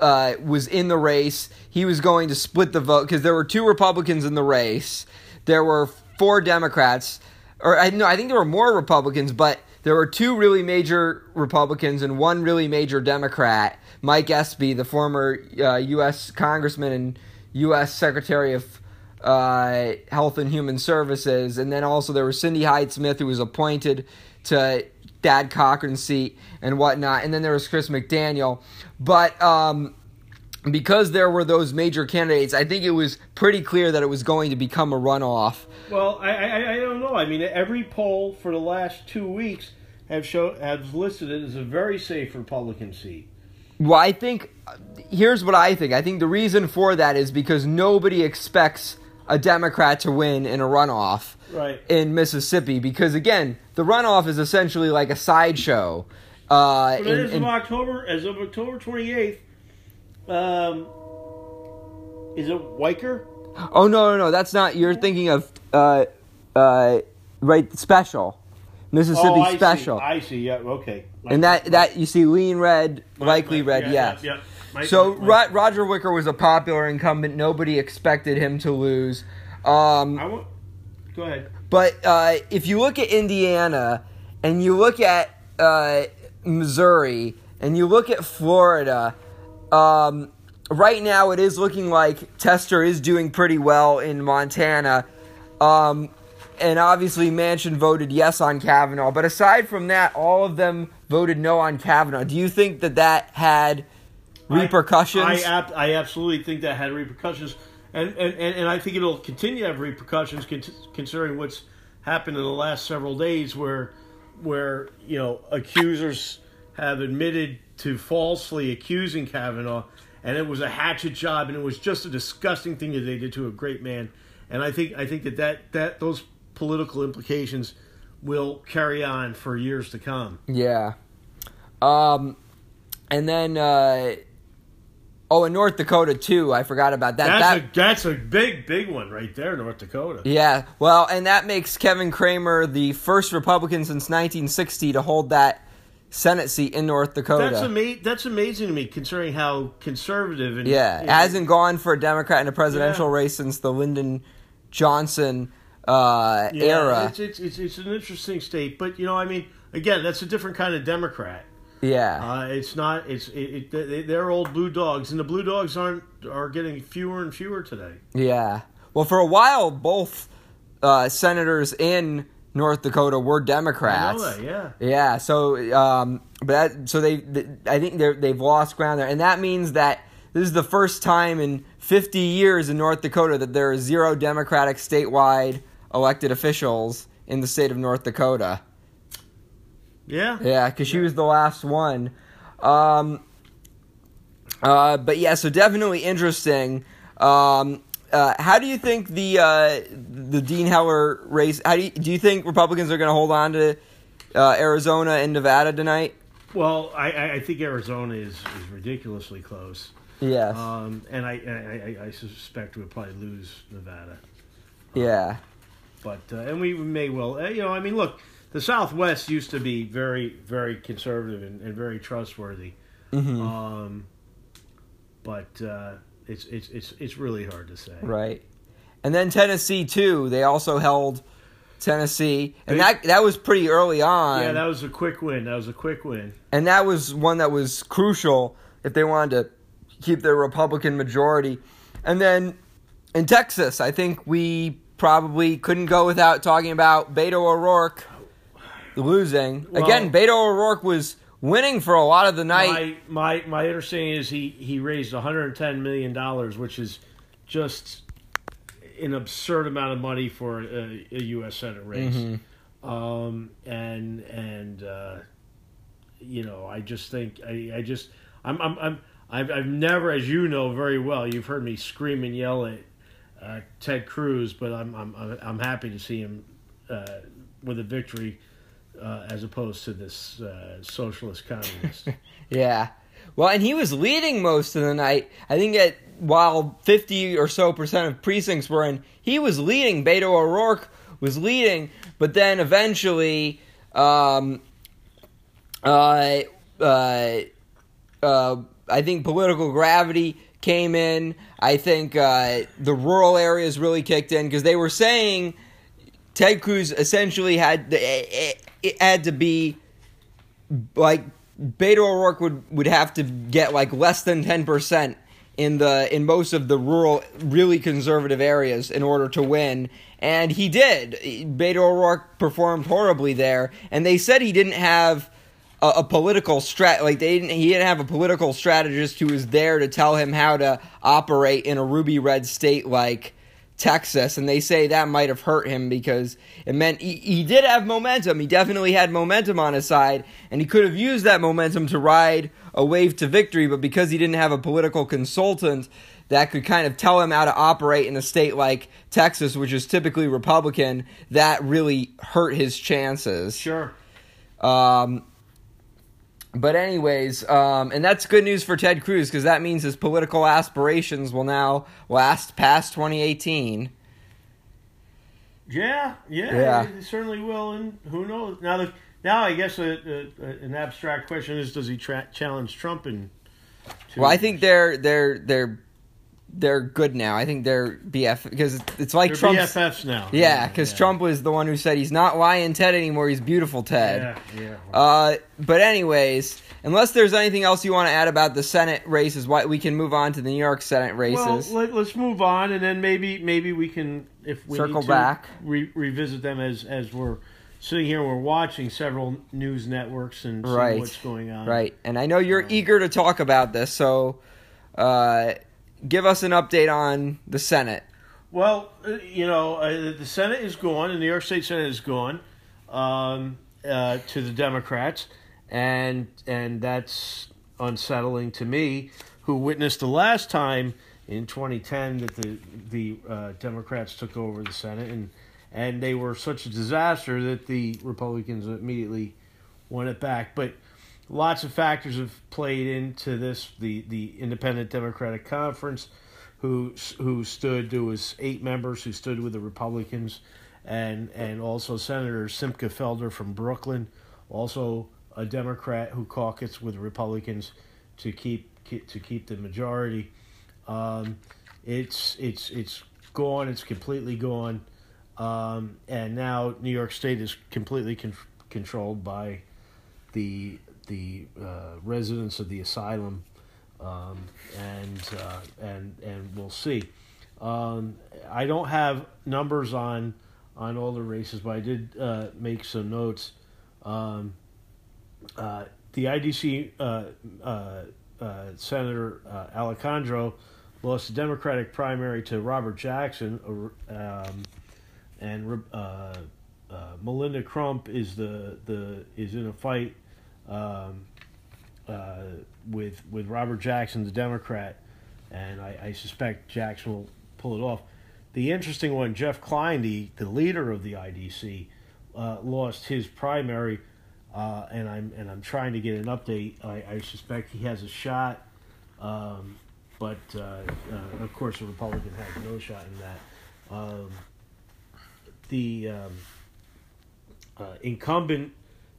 Speaker 2: uh, was in the race, he was going to split the vote because there were two Republicans in the race. There were four Democrats, or I no, I think there were more Republicans, but there were two really major Republicans and one really major Democrat, Mike Espy, the former uh, U.S. Congressman and U.S. Secretary of uh, Health and Human Services, and then also there was Cindy Hyde Smith, who was appointed to Thad Cochran's seat and whatnot, and then there was Chris McDaniel. But um, because there were those major candidates, I think it was pretty clear that it was going to become a runoff.
Speaker 11: Well, I, I, I don't know. I mean, every poll for the last two weeks have show have listed it as a very safe Republican seat.
Speaker 2: Well, I think here's what I think. I think the reason for that is because nobody expects a Democrat to win in a runoff
Speaker 11: Right.
Speaker 2: in Mississippi because again, the runoff is essentially like a sideshow. Uh,
Speaker 11: But
Speaker 2: in-
Speaker 11: as of October, as of October twenty eighth, um, is it Wicker?
Speaker 2: oh no, no, no, that's not. You're thinking of uh, uh, right special, Mississippi
Speaker 11: oh, I
Speaker 2: special,
Speaker 11: See. I see. Yeah. Okay.
Speaker 2: and that that you see lean red, likely red,
Speaker 11: yeah,
Speaker 2: yes.
Speaker 11: yeah, yeah.
Speaker 2: So Roger Wicker was a popular incumbent. Nobody expected him to lose. Um,
Speaker 11: I want. Go ahead.
Speaker 2: But uh, if you look at Indiana and you look at uh, Missouri and you look at Florida, um, right now it is looking like Tester is doing pretty well in Montana. Um, and obviously, Manchin voted yes on Kavanaugh. But aside from that, all of them voted no on Kavanaugh. Do you think that that had repercussions?
Speaker 11: I, I, ab- I absolutely think that had repercussions, and, and, and, I think it'll continue to have repercussions con- considering what's happened in the last several days, where where you know accusers have admitted to falsely accusing Kavanaugh, and it was a hatchet job, and it was just a disgusting thing that they did to a great man, and I think I think that that, that those political implications will carry on for years to come.
Speaker 2: Yeah. Um, and then, uh, oh, in North Dakota too. I forgot about that.
Speaker 11: That's
Speaker 2: that
Speaker 11: a that's a big big one right there, North Dakota.
Speaker 2: yeah. Well, and that makes Kevin Cramer the first Republican since 1960 to hold that Senate seat in North Dakota.
Speaker 11: That's ama- That's amazing to me, considering how conservative and
Speaker 2: yeah, hasn't gone for a Democrat in a presidential
Speaker 11: Yeah.
Speaker 2: race since the Lyndon Johnson uh,
Speaker 11: yeah,
Speaker 2: era.
Speaker 11: It's, it's it's it's an interesting state, but you know, I mean, again, that's a different kind of Democrat.
Speaker 2: Yeah.
Speaker 11: Uh, it's not. It's it, it, they- they're old blue dogs, and the blue dogs aren't are getting fewer and fewer today.
Speaker 2: Yeah. Well, for a while, both uh, senators in North Dakota were Democrats.
Speaker 11: That, yeah.
Speaker 2: Yeah. So, um, but that, so they, th I think they they've lost ground there, and that means that this is the first time in 50 years in North Dakota that there are zero Democratic statewide elected officials in the state of North Dakota.
Speaker 11: Yeah.
Speaker 2: Yeah, because she was the last one. Um, uh, but yeah, so definitely interesting. Um, uh, how do you think the uh, the Dean Heller race? How do you, do you think Republicans are going to hold on to uh, Arizona and Nevada tonight?
Speaker 11: Well, I, I think Arizona is, is ridiculously close.
Speaker 2: Yes.
Speaker 11: Um, and I, I, I, I suspect we'll probably lose Nevada.
Speaker 2: yeah.
Speaker 11: But uh, and we may well, uh, you know, I mean, look, the Southwest used to be very, very conservative and, and very trustworthy.
Speaker 2: Mhm.
Speaker 11: Um, but uh, it's it's it's it's really hard to say.
Speaker 2: Right. And then Tennessee too. They also held Tennessee, and
Speaker 11: They-
Speaker 2: that that was pretty early on.
Speaker 11: Yeah, that was a quick win. That was a quick win.
Speaker 2: and that was one that was crucial if they wanted to keep their Republican majority. And then in Texas, I think we probably couldn't go without talking about Beto O'Rourke losing.
Speaker 11: Well-
Speaker 2: Again, Beto O'Rourke was winning for a lot of the night.
Speaker 11: My my my understanding is he he raised 110 million dollars, which is just an absurd amount of money for a, a U.S. Senate race.
Speaker 2: Mhm.
Speaker 11: Um, and and uh, you know, I just think I, I just I'm I'm, I'm I've, I've never, as you know very well, you've heard me scream and yell at uh, Ted Cruz, but I'm I'm I'm- I'm happy to see him uh, with a victory. Uh, as opposed to this uh, socialist communist.
Speaker 2: Yeah. Well, and he was leading most of the night. I think that while 50 or so percent of precincts were in, he was leading. Beto O'Rourke was leading, but then eventually, um, uh, uh, uh, I think political gravity came in. I think uh, the rural areas really kicked in because they were saying Ted Cruz essentially had it, it had to be like Beto O'Rourke would would have to get like less than ten percent in the in most of the rural, really conservative areas in order to win, and he did. Beto O'Rourke performed horribly there, and they said he didn't have a, a political strat like they didn't he didn't have a political strategist who was there to tell him how to operate in a ruby red state like Texas, and they say that might have hurt him because it meant he, he did have momentum. He definitely had momentum on his side, and he could have used that momentum to ride a wave to victory. But because he didn't have a political consultant that could kind of tell him how to operate in a state like Texas, which is typically Republican, that really hurt his chances.
Speaker 11: Sure.
Speaker 2: Um, but anyways, um, and that's good news for Ted Cruz because that means his political aspirations will now last past 2018.
Speaker 11: Yeah, yeah,
Speaker 2: Yeah.
Speaker 11: it certainly will, and who knows? Now, the, now I guess a, a, an abstract question is: Does he tra- challenge Trump in? two
Speaker 2: Well, I think they're they're they're they're good now. I think they're BF because it's like Trump's
Speaker 11: BFFs now.
Speaker 2: Yeah, because Trump was the one who said he's not lying Ted anymore. He's beautiful Ted.
Speaker 11: Yeah, yeah.
Speaker 2: Uh, but anyways, unless there's anything else you want to add about the Senate races, why we can move on to the New York Senate races.
Speaker 11: Well, let, us move on, and then maybe maybe we can, if we
Speaker 2: Circle
Speaker 11: need to,
Speaker 2: back.
Speaker 11: re- revisit them as as we're sitting here. We're watching several news networks and
Speaker 2: right.
Speaker 11: what's going on.
Speaker 2: Right. And I know you're eager to talk about this, so uh, give us an update on the Senate.
Speaker 11: Well, uh, you know, uh, the Senate is gone. The New York State Senate is gone um, uh, to the Democrats, and and that's unsettling to me, who witnessed the last time in 2010 that the the uh, Democrats took over the Senate, and and they were such a disaster that the Republicans immediately won it back. But lots of factors have played into this. The the Independent Democratic Conference, who who stood there was eight members who stood with the Republicans, and and also Senator Simcha Felder from Brooklyn, also a Democrat who caucused with Republicans to keep to keep the majority. Um, it's it's it's gone. It's completely gone. Um, and now New York State is completely con- controlled by the the uh, residents of the asylum, um, and uh, and and we'll see. Um, I don't have numbers on on all the races, but I did uh, make some notes. Um, uh, the IDC uh, uh, Senator Alejandro lost the Democratic primary to Robert Jackson, um, and Melinda Crump is the the is in a fight um, uh, with with Robert Jackson, the Democrat, and I, I suspect Jackson will pull it off. The interesting one, Jeff Klein, the, the leader of the IDC, uh, lost his primary, uh, and I'm and I'm trying to get an update. I, I suspect he has a shot, um, but uh, uh, of course a Republican has no shot in that. Um, the um, uh, incumbent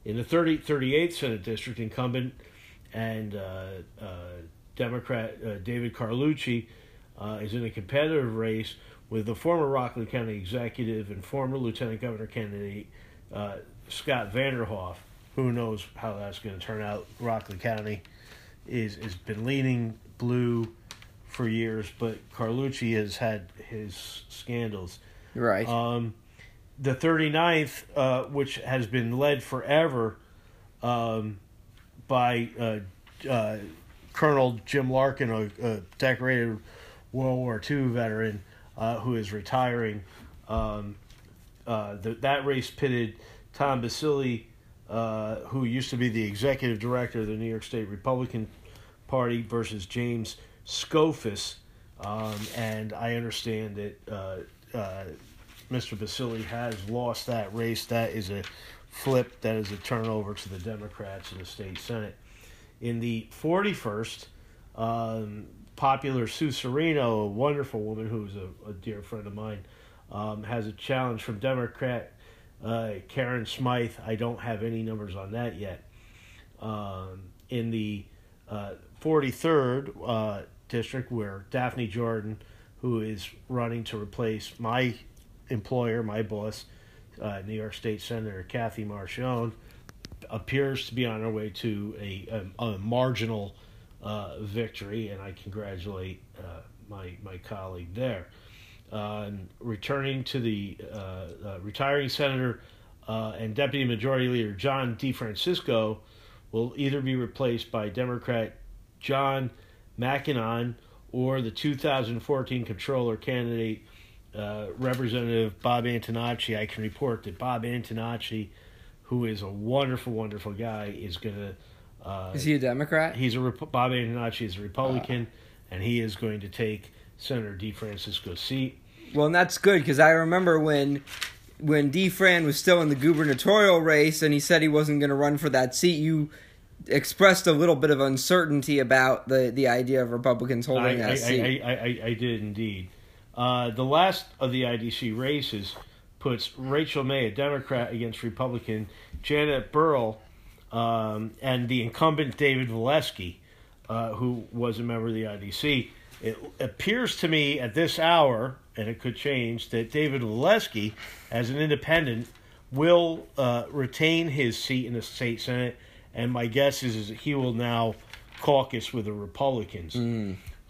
Speaker 11: in the 30, 38th Senate District, incumbent and uh, uh, Democrat uh, David Carlucci uh, is in a competitive race with the former Rockland County executive and former Lieutenant Governor candidate uh, Scott Vanderhoef. Who knows how that's going to turn out? Rockland County is has been leaning blue for years, but Carlucci has had his scandals.
Speaker 2: Right.
Speaker 11: Um, the 39th, uh, which has been led forever um, by uh, uh, Colonel Jim Larkin, a, a, decorated World War II veteran uh, who is retiring. Um, uh, the, that race pitted Tom Basile, who used to be the executive director of the New York State Republican Party, versus James Skoufis. Um, and I understand that Mr. Basile has lost that race. That is a flip. That is a turnover to the Democrats in the state senate. In the 41st, um, popular Sue Serino, a wonderful woman who's a, a dear friend of mine, um, has a challenge from Democrat uh, Karen Smythe. I don't have any numbers on that yet. Um, in the uh, 43rd uh, district, where Daphne Jordan, who is running to replace my employer, my boss, uh, New York State Senator Kathy Marchione, appears to be on her way to a, a, a marginal uh, victory, and I congratulate uh, my my colleague there. Uh, returning to the uh, uh, retiring senator and deputy majority leader John DeFrancisco will either be replaced by Democrat John Mannion or the 2014 controller candidate uh, Representative Bob Antonacci. I can report that Bob Antonacci, who is a wonderful, wonderful guy, is going to. Uh,
Speaker 2: Is he a Democrat?
Speaker 11: He's a Bob Antonacci is a Republican, and he is going to take Senator DeFrancisco's seat.
Speaker 2: Well, and that's good because I remember when when DeFran was still in the gubernatorial race and he said he wasn't going to run for that seat. You expressed a little bit of uncertainty about the, the idea of Republicans holding
Speaker 11: I,
Speaker 2: that
Speaker 11: I,
Speaker 2: seat.
Speaker 11: I, I, I, I did indeed. Uh, the last of the IDC races puts Rachel May, a Democrat, against Republican Janet Burrell um, and the incumbent David Valesky, uh, who was a member of the IDC. It appears to me at this hour, and it could change, that David Valesky, as an independent, will uh, retain his seat in the state senate, and my guess is, is that he will now caucus with the Republicans.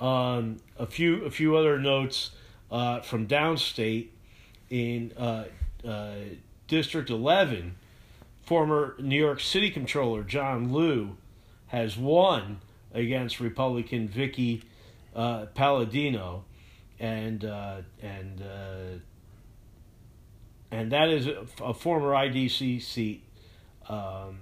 Speaker 11: Um, a few a few other notes uh, from downstate in uh, uh, District 11. Former New York City Controller John Liu has won against Republican Vicky uh, Palladino, and uh, and uh, and that is a, a former IDC seat um,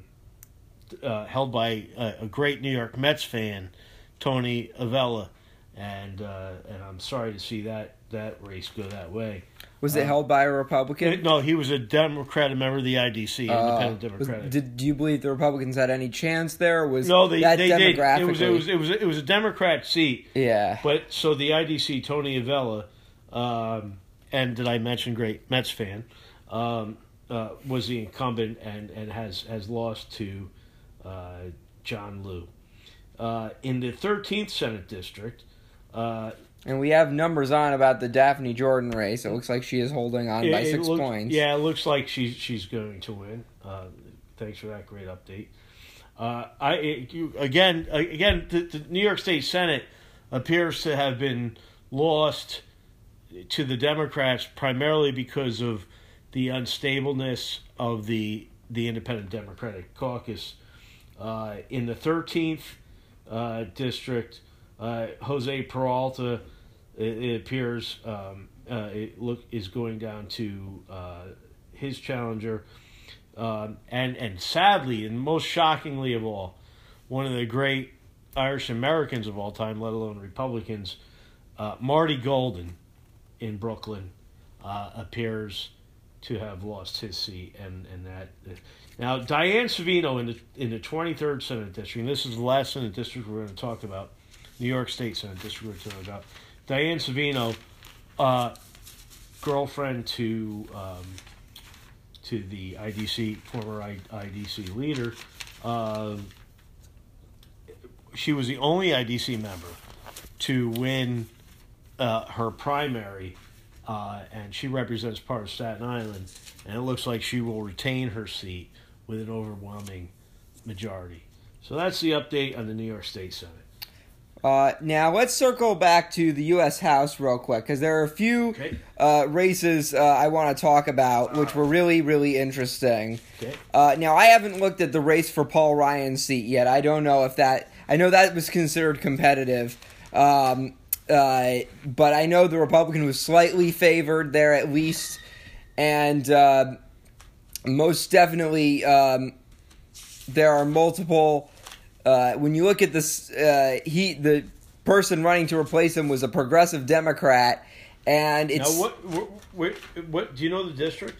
Speaker 11: uh, held by a, a great New York Mets fan, Tony Avella, and uh, and I'm sorry to see that that race go that way.
Speaker 2: was it held by a Republican?
Speaker 11: No, he was a Democrat, a member of the IDC,
Speaker 2: Uh,
Speaker 11: independent
Speaker 2: was-
Speaker 11: Democratic.
Speaker 2: did do you believe the Republicans had any chance there? Was
Speaker 11: no, they
Speaker 2: that
Speaker 11: they did. It was it was it was it was a Democrat seat.
Speaker 2: Yeah.
Speaker 11: But so the IDC Tony Avella, um, and did I mention great Mets fan, um, uh, was the incumbent and and has has lost to uh, John Liu. Uh, in the 13th Senate district, uh,
Speaker 2: And we have numbers on about the Daphne Jordan race. It looks like she is holding on by
Speaker 11: It- it
Speaker 2: six
Speaker 11: looks-
Speaker 2: points.
Speaker 11: Yeah, it looks like she's she's going to win. Uh, thanks for that great update. Uh, I it, you, again again the, the New York State Senate appears to have been lost to the Democrats primarily because of the unstableness of the the Independent Democratic Caucus. Uh, in the 13th uh, district, uh, Jose Peralta, it, it appears, um, uh, it look is going down to uh, his challenger, um, and and sadly, and most shockingly of all, one of the great Irish Americans of all time, let alone Republicans, uh, Marty Golden, in Brooklyn, uh, appears to have lost his seat, and and that. Now, Diane Savino in the in the 23rd Senate District, and this is the last Senate District we're going to talk about, New York State Senate District about. Diane Savino, uh, girlfriend to um, to the IDC former I, IDC leader, um, she was the only IDC member to win uh, her primary, uh, and she represents part of Staten Island, and it looks like she will retain her seat with an overwhelming majority. So that's the update on the New York State Senate.
Speaker 2: Uh, now let's circle back to the U.S. House real quick because there are a few uh, races uh, I want to talk about which were really, really interesting.
Speaker 11: Okay.
Speaker 2: Uh, now I haven't looked at the race for Paul Ryan's seat yet. I don't know if that. I know that was considered competitive, um, uh, but I know the Republican was slightly favored there at least, and uh, most definitely um, there are multiple. Uh, when you look at this, uh, he the person running to replace him was a progressive Democrat, and it's
Speaker 11: now, what, what, what, what, do you know the district?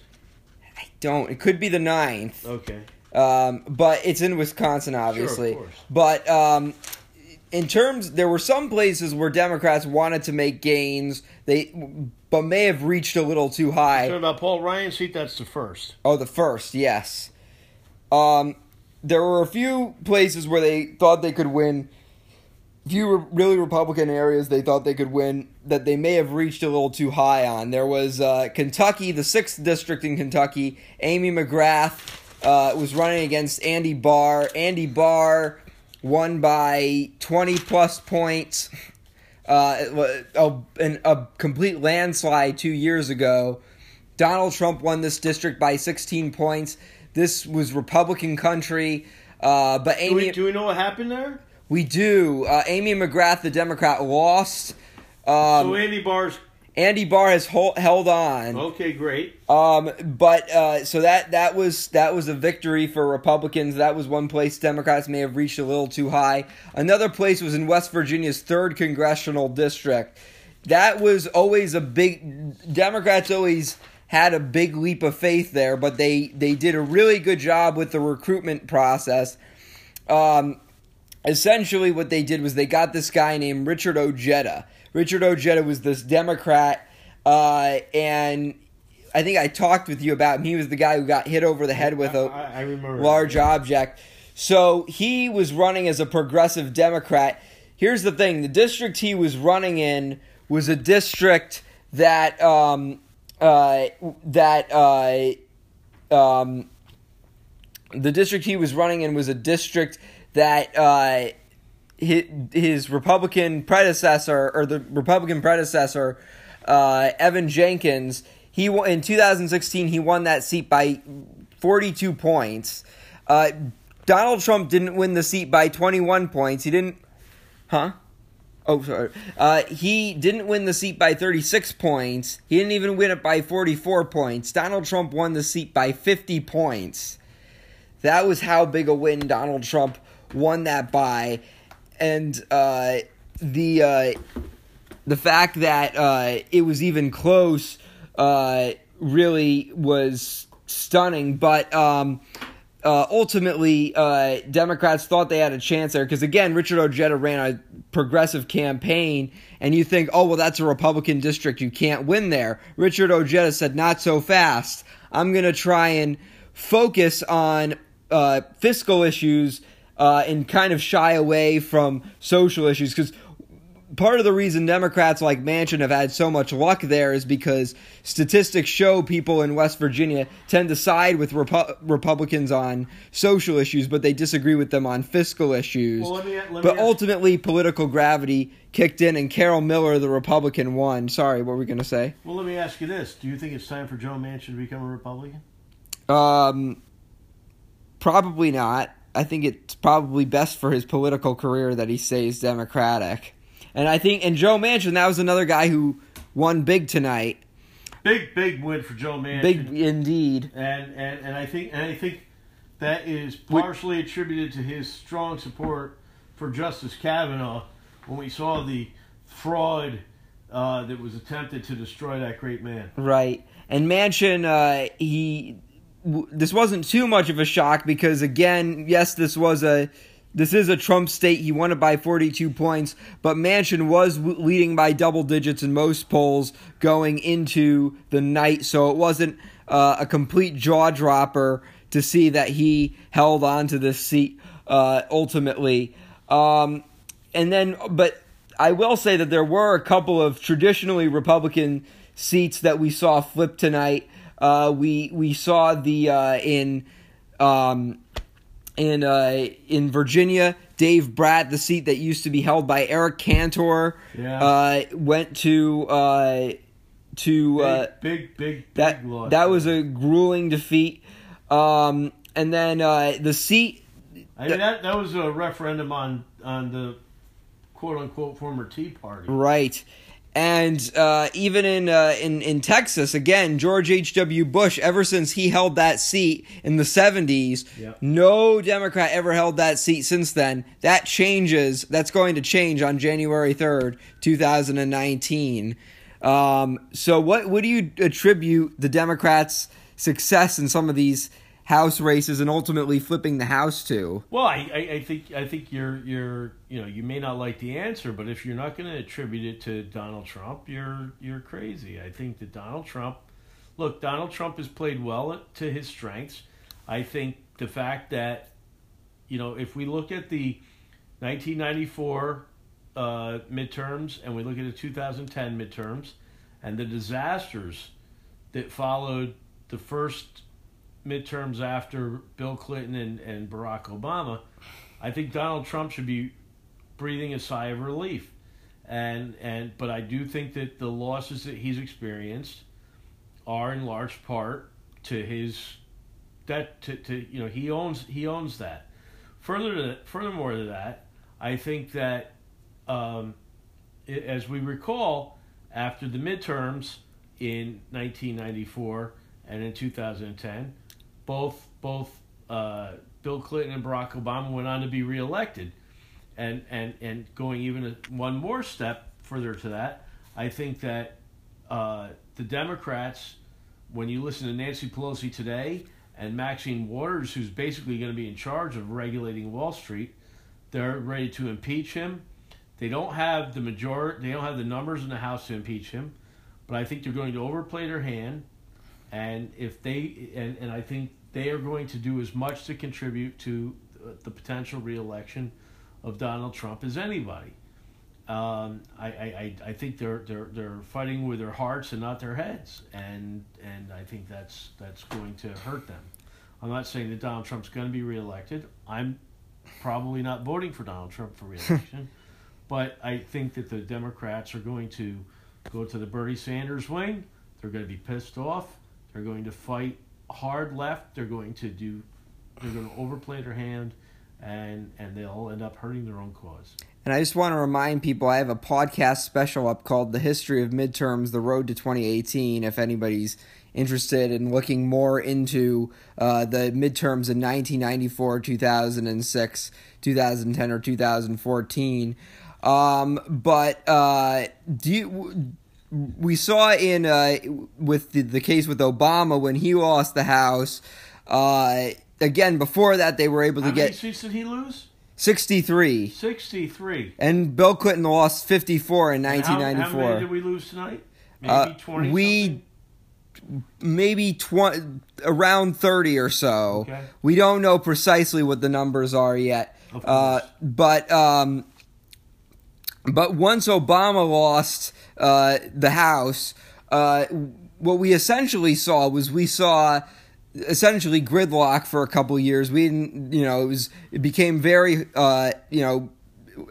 Speaker 2: I don't. It could be the ninth.
Speaker 11: Okay.
Speaker 2: Um, but it's in Wisconsin, obviously.
Speaker 11: course.
Speaker 2: But um, in terms, there were some places where Democrats wanted to make gains. They, but may have reached a little too high.
Speaker 11: About Paul Ryan's seat, that's the first.
Speaker 2: Oh, the first, yes. Um, there were a few places where they thought they could win few re- really Republican areas they thought they could win that they may have reached a little too high on. There was uh, Kentucky, the sixth district in Kentucky. Amy McGrath uh, was running against Andy Barr. Andy Barr won by 20 plus points. Uh, a, a complete landslide two years ago. Donald Trump won this district by 16 points. This was Republican country. Uh, but Amy,
Speaker 11: do we, do we know what happened there?
Speaker 2: We do. Uh, Amy McGrath, the Democrat, lost. Um,
Speaker 11: so Andy Barr's.
Speaker 2: Andy Barr has hold, held on.
Speaker 11: Okay, great.
Speaker 2: Um, but uh, so that that was that was a victory for Republicans. That was one place Democrats may have reached a little too high. Another place was in West Virginia's third congressional district. That was always a big. Democrats always had a big leap of faith there, but they they did a really good job with the recruitment process. Um, essentially what they did was they got this guy named Richard Ojeda. Richard Ojeda was this Democrat, uh, and I think I talked with you about him. He was the guy who got hit over the head with a
Speaker 11: I, I
Speaker 2: large object. So he was running as a progressive Democrat. Here's the thing: the district he was running in was a district that um, uh, that uh, um, the district he was running in was a district that uh, his, his, Republican predecessor or the Republican predecessor uh, Evan Jenkins he in 2016 he won that seat by 42 points. Uh, Donald Trump didn't win the seat by 21 points. He didn't, huh? Oh, sorry. Uh, he didn't win the seat by 36 points. He didn't even win it by 44 points. Donald Trump won the seat by 50 points. That was how big a win Donald Trump won that by, and uh, the uh, the fact that uh, it was even close uh, really was stunning. But um, uh, ultimately, uh, Democrats thought they had a chance there because again, Richard Ojeda ran a progressive campaign, and you think, oh well, that's a Republican district, you can't win there. Richard Ojeda said, not so fast. I'm going to try and focus on uh, fiscal issues uh, and kind of shy away from social issues because part of the reason Democrats like Manchin have had so much luck there is because statistics show people in West Virginia tend to side with Repu- Republicans on social issues, but they disagree with them on fiscal issues.
Speaker 11: Well, let me, let me
Speaker 2: but ultimately, political gravity kicked in, and Carol Miller, the Republican, won. Sorry, what were we going to say?
Speaker 11: Well, let me ask you this: Do you think it's time for Joe Manchin to become a Republican?
Speaker 2: Um, probably not. I think it's probably best for his political career that he stays Democratic. And I think, and Joe Manchin, that was another guy who won big tonight.
Speaker 11: Big, big win for Joe Manchin.
Speaker 2: Big indeed.
Speaker 11: And and, and I think and I think that is partially attributed to his strong support for Justice Kavanaugh when we saw the fraud uh, that was attempted to destroy that great man.
Speaker 2: Right. And Manchin, uh, he this wasn't too much of a shock because again, yes, this was a this is a Trump state. He won it by 42 points, but Manchin was leading by double digits in most polls going into the night, so it wasn't uh, a complete jaw dropper to see that he held on to this seat uh, ultimately. Um, and then, but I will say that there were a couple of traditionally Republican seats that we saw flip tonight. Uh, we we saw the uh, in. Um, in uh, in Virginia. Dave Brat, the seat that used to be held by Eric Cantor,
Speaker 11: yeah.
Speaker 2: uh, went to uh, to
Speaker 11: big,
Speaker 2: uh,
Speaker 11: big, big,
Speaker 2: that
Speaker 11: big
Speaker 2: that was a grueling defeat. Um, and then uh, the seat.
Speaker 11: I mean, that that was a referendum on on the quote unquote former Tea Party.
Speaker 2: Right. And uh, even in, uh, in in Texas, again, George H. W. Bush, ever since he held that seat in the seventies,
Speaker 11: Yep.
Speaker 2: no Democrat ever held that seat since then. That changes. That's going to change on January third, two thousand and nineteen. Um, so, what what do you attribute the Democrats' success in some of these House races and ultimately flipping the House to?
Speaker 11: Well, I, I, I think I think you're you're you know you may not like the answer, but if you're not going to attribute it to Donald Trump, you're you're crazy. I think that Donald Trump, look, Donald Trump has played well to his strengths. I think the fact that, you know, if we look at the 1994 uh, midterms and we look at the 2010 midterms and the disasters that followed the first midterms after Bill Clinton and, and Barack Obama, I think Donald Trump should be breathing a sigh of relief. And and but I do think that the losses that he's experienced are in large part to his that to, to you know he owns he owns that. Further to furthermore to that, I think that um, it, as we recall, after the midterms in 1994 and in 2010, both both uh, Bill Clinton and Barack Obama went on to be reelected, and and and going even one more step further to that, I think that uh, the Democrats, when you listen to Nancy Pelosi today and Maxine Waters, who's basically going to be in charge of regulating Wall Street, they're ready to impeach him. They don't have the majority. They don't have the numbers in the House to impeach him, but I think they're going to overplay their hand, and if they and, and I think they are going to do as much to contribute to the potential reelection of Donald Trump as anybody. Um, I, I, I think they're they're they're fighting with their hearts and not their heads, and and I think that's that's going to hurt them. I'm not saying that Donald Trump's going to be reelected. I'm probably not voting for Donald Trump for reelection, but I think that the Democrats are going to go to the Bernie Sanders wing. They're going to be pissed off. They're going to fight hard left. They're going to do. They're going to overplay their hand, and and they'll end up hurting their own cause.
Speaker 2: And I just want to remind people I have a podcast special up called The History of Midterms The Road to 2018. If anybody's interested in looking more into uh, the midterms in 1994, 2006, 2010, or 2014. Um, but uh, do you, we saw in uh, with the, the case with Obama when he lost the House. Uh, again, before that, they were able to
Speaker 11: How
Speaker 2: get
Speaker 11: many seats did he lose?
Speaker 2: 63.
Speaker 11: 63.
Speaker 2: And Bill Clinton lost 54 in
Speaker 11: And how-
Speaker 2: 1994.
Speaker 11: How, many did we lose tonight? Maybe
Speaker 2: Uh,
Speaker 11: 20?
Speaker 2: we maybe 20 around 30 or so.
Speaker 11: Okay.
Speaker 2: We don't know precisely what the numbers are yet.
Speaker 11: Of
Speaker 2: Uh, but um, but once Obama lost uh, the House, uh, what we essentially saw was we saw essentially gridlock for a couple years. We didn't, you know, it was it became very, uh, you know,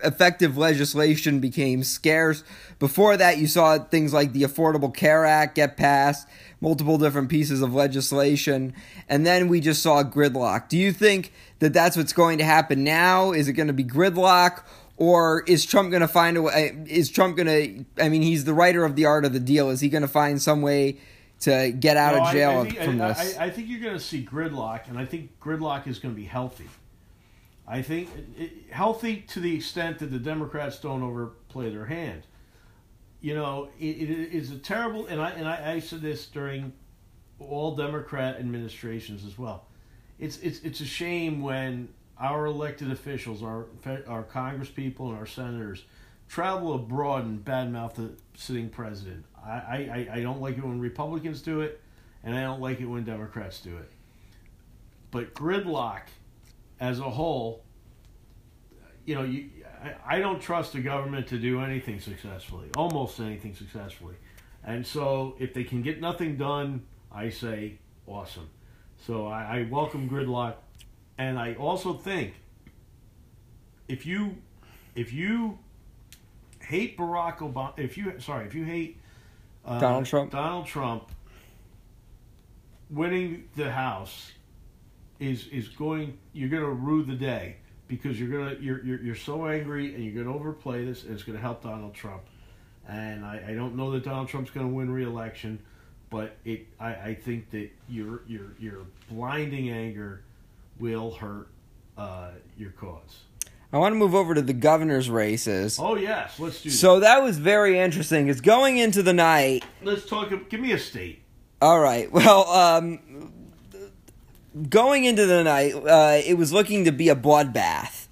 Speaker 2: effective legislation became scarce. Before that, you saw things like the Affordable Care Act get passed, multiple different pieces of legislation, and then we just saw gridlock. Do you think that that's what's going to happen now? Is it going to be gridlock? Or is Trump going to find a way? Is Trump going to? I mean, he's the writer of the art of the deal. Is he going to find some way to get out
Speaker 11: No,
Speaker 2: of
Speaker 11: I-
Speaker 2: jail
Speaker 11: I, think,
Speaker 2: from
Speaker 11: I,
Speaker 2: this?
Speaker 11: I, I think you're going to see gridlock, and I think gridlock is going to be healthy. I think it, healthy to the extent that the Democrats don't overplay their hand. You know, it, it is a terrible, and I and I, I said this during all Democrat administrations as well. It's it's it's a shame when our elected officials, our our Congress people and our senators, travel abroad and badmouth the sitting president. I, I, I don't like it when Republicans do it, and I don't like it when Democrats do it. But gridlock, as a whole, you know, you, I, I don't trust the government to do anything successfully, almost anything successfully. And so if they can get nothing done, I say awesome. So I, I welcome gridlock, and I also think if you if you hate Barack Obama, if you sorry, if you hate uh,
Speaker 2: Donald Trump?
Speaker 11: Donald Trump winning the House is is going. You're going to rue the day because you're gonna you're you're, you're so angry and you're going to overplay this. And it's going to help Donald Trump. And I, I don't know that Donald Trump's going to win re-election, but it I, I think that your your your blinding anger will hurt uh, your cause.
Speaker 2: I want to move over to the governor's races.
Speaker 11: Oh yes, let's do.
Speaker 2: So that was very interesting. It's going into the night.
Speaker 11: let's talk. Give me a state.
Speaker 2: All right. Well, um, going into the night, uh, it was looking to be a bloodbath.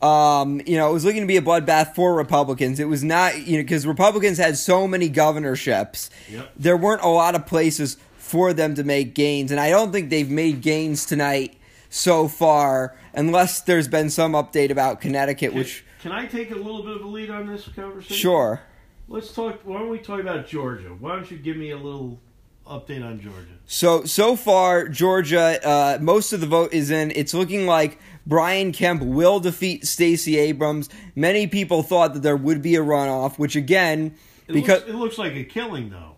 Speaker 2: Um, you know, it was looking to be a bloodbath for Republicans. It was not, you know, because Republicans had so many governorships.
Speaker 11: Yep.
Speaker 2: There weren't a lot of places for them to make gains, and I don't think they've made gains tonight so far, unless there's been some update about Connecticut, which
Speaker 11: can I take a little bit of a lead on this conversation?
Speaker 2: Sure.
Speaker 11: Let's talk. Why don't we talk about Georgia? Why don't you give me a little update on Georgia?
Speaker 2: So so far, Georgia, uh, most of the vote is in. It's looking like Brian Kemp will defeat Stacey Abrams. Many people thought that there would be a runoff, which again,
Speaker 11: It
Speaker 2: because
Speaker 11: looks, it looks like a killing, though.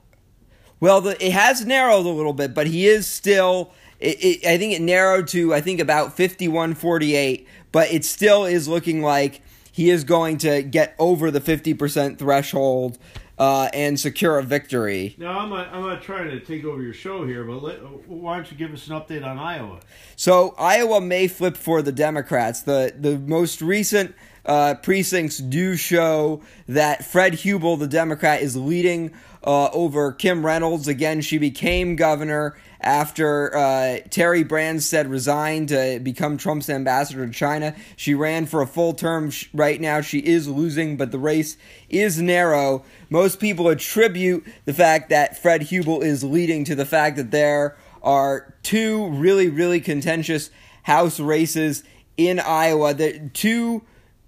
Speaker 2: well, the, it has narrowed a little bit, but he is still. It, it, I think it narrowed to I think about 51-48, but it still is looking like he is going to get over the fifty percent threshold uh, and secure a victory.
Speaker 11: Now I'm not, I'm not trying to take over your show here, but let, why don't you give us an update on Iowa?
Speaker 2: So Iowa may flip for the Democrats. The the most recent uh, precincts do show that Fred Hubbell, the Democrat, is leading uh, over Kim Reynolds. Again, she became governor after uh, Terry Branstad resigned to become Trump's ambassador to China. She ran for a full term. Right now, she is losing, but the race is narrow. Most people attribute the fact that Fred Hubbell is leading to the fact that there are two really, really contentious House races in Iowa. The two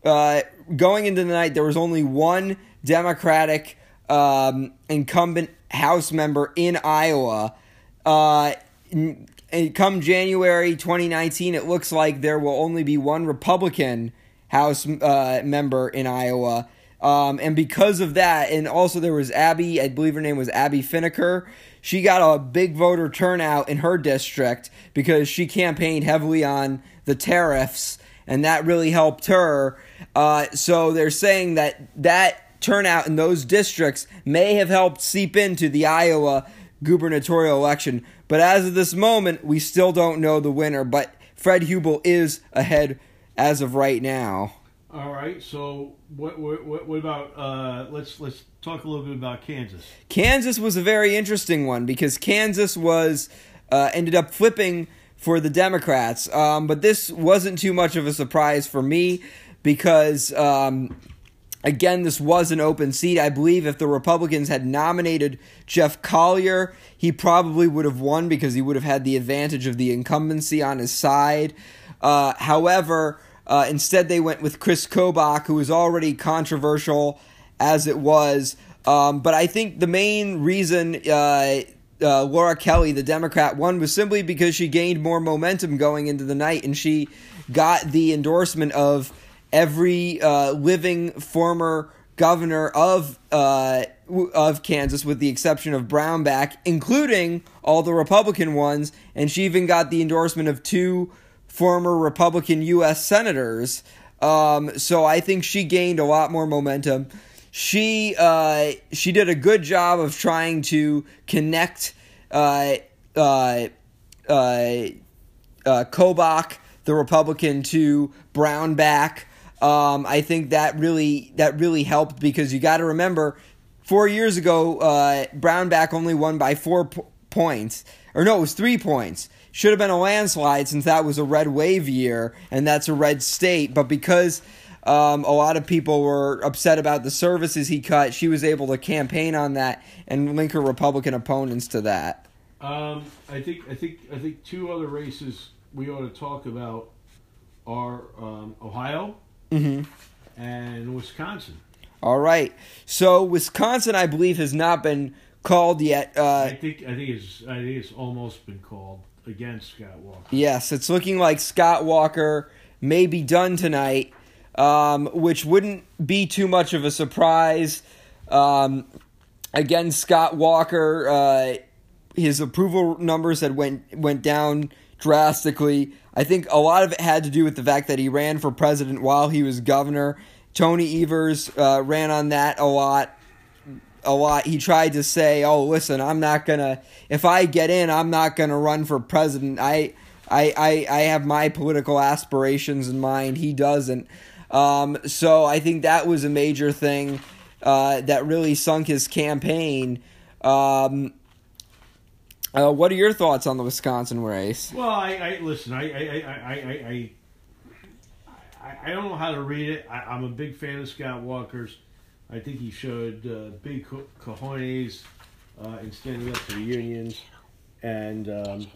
Speaker 2: uh, going into the night, there was only one Democratic um, incumbent House member in Iowa. Uh, and come January 2019, it looks like there will only be one Republican House uh, member in Iowa. Um, and because of that, and also there was Abby, I believe her name was Abby Finneker. She got a big voter turnout in her district because she campaigned heavily on the tariffs, and that really helped her. Uh, so they're saying that that turnout in those districts may have helped seep into the Iowa gubernatorial election. But as of this moment, we still don't know the winner. But Fred Hubbell is ahead as of right now.
Speaker 11: All right. So what what, what about uh, let's let's talk a little bit about Kansas.
Speaker 2: Kansas was a very interesting one because Kansas was uh, ended up flipping for the Democrats, um, but this wasn't too much of a surprise for me because. Um, Again, this was an open seat. I believe if the Republicans had nominated Jeff Colyer, he probably would have won because he would have had the advantage of the incumbency on his side. Uh, however, uh, instead they went with Chris Kobach, who was already controversial as it was. Um, but I think the main reason uh, uh, Laura Kelly, the Democrat, won was simply because she gained more momentum going into the night and she got the endorsement of every uh, living former governor of uh, of Kansas, with the exception of Brownback, including all the Republican ones, and she even got the endorsement of two former Republican U.S. senators. Um, so I think she gained a lot more momentum. She uh, she did a good job of trying to connect uh, uh, uh, uh, Kobach, the Republican, to Brownback. Um, I think that really that really helped because you got to remember, four years ago, uh, Brownback only won by four po- points, or no, it was three points. Should have been a landslide since that was a red wave year and that's a red state. But because um, a lot of people were upset about the services he cut, she was able to campaign on that and link her Republican opponents to that.
Speaker 11: Um, I think I think I think two other races we ought to talk about are um, Ohio
Speaker 2: Mm-hmm.
Speaker 11: and Wisconsin.
Speaker 2: All right. So Wisconsin, I believe, has not been called yet. Uh,
Speaker 11: I think I think it's I think it's almost been called against Scott Walker.
Speaker 2: Yes, it's looking like Scott Walker may be done tonight, um, which wouldn't be too much of a surprise. Um, again, Scott Walker, uh, his approval numbers had went went down drastically. I think a lot of it had to do with the fact that he ran for president while he was governor. Tony Evers uh, ran on that a lot a lot. He tried to say, "Oh, listen, I'm not gonna. If I get in, I'm not gonna run for president. I, I, I, I have my political aspirations in mind. He doesn't. Um, so I think that was a major thing uh, that really sunk his campaign. Um, uh, what are your thoughts on the Wisconsin race?
Speaker 11: Well, I, I listen. I I, I, I, I, I, don't know how to read it. I, I'm a big fan of Scott Walker's. I think he showed uh, big co- cojones uh, in standing up to the unions, and um,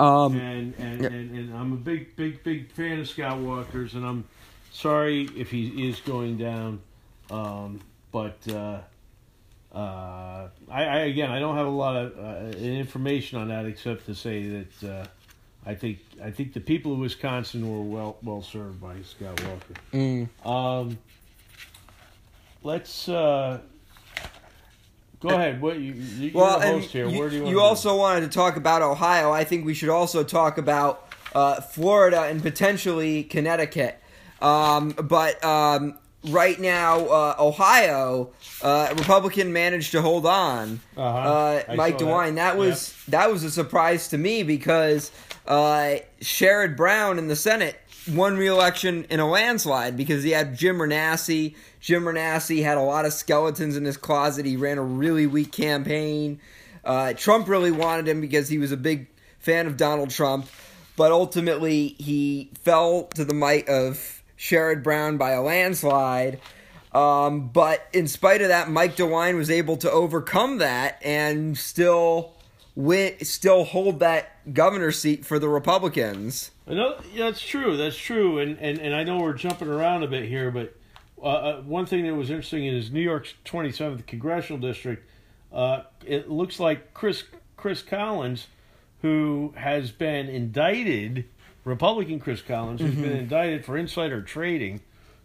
Speaker 2: Um,
Speaker 11: and, and, and and I'm a big big big fan of Scott Walker's, and I'm sorry if he is going down, um, but uh, I, I again I don't have a lot of uh, information on that except to say that uh, I think I think the people of Wisconsin were well well served by Scott Walker.
Speaker 2: Mm.
Speaker 11: Um, let's uh, go ahead. What you, you
Speaker 2: Well,
Speaker 11: the host here?
Speaker 2: you,
Speaker 11: Where do you,
Speaker 2: you also wanted to talk about Ohio. I think we should also talk about uh, Florida and potentially Connecticut. Um, but um, right now, uh, Ohio, uh, Republican managed to hold on.
Speaker 11: Uh-huh.
Speaker 2: Uh, Mike
Speaker 11: saw that.
Speaker 2: DeWine. That, was that was a surprise to me because uh, Sherrod Brown in the Senate won re-election in a landslide because he had Jim Renacci. Jim Renacci had a lot of skeletons in his closet. He ran a really weak campaign. Uh, Trump really wanted him because he was a big fan of Donald Trump, but ultimately he fell to the might of Sherrod Brown by a landslide. Um, but in spite of that, Mike DeWine was able to overcome that and still win, still hold that governor seat for the Republicans.
Speaker 11: I know yeah, that's true. That's true. And, and and I know we're jumping around a bit here, but uh, uh, one thing that was interesting is New York's 27th congressional district, uh, it looks like Chris Chris Collins, who has been indicted, Republican Chris Collins, who's been
Speaker 2: Mhm.
Speaker 11: indicted for insider trading,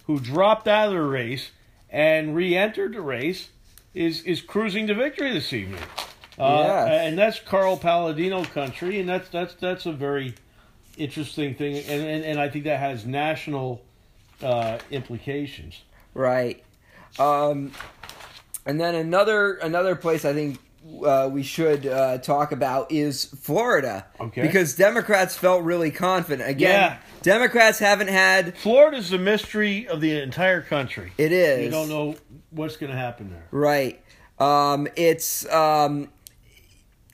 Speaker 11: who dropped out of the race and re-entered the race, is is cruising to victory this evening. Uh,
Speaker 2: Yes.
Speaker 11: and that's Carl Paladino country, and that's that's that's a very interesting thing, and and, and I think that has national uh, implications.
Speaker 2: Right. Um, and then another another place I think uh, we should uh, talk about is Florida.
Speaker 11: Okay.
Speaker 2: Because Democrats felt really confident. Again,
Speaker 11: Yeah.
Speaker 2: Democrats haven't had.
Speaker 11: Florida's the mystery of the entire country.
Speaker 2: It is.
Speaker 11: You don't know what's going to happen there.
Speaker 2: Right. Um, it's um,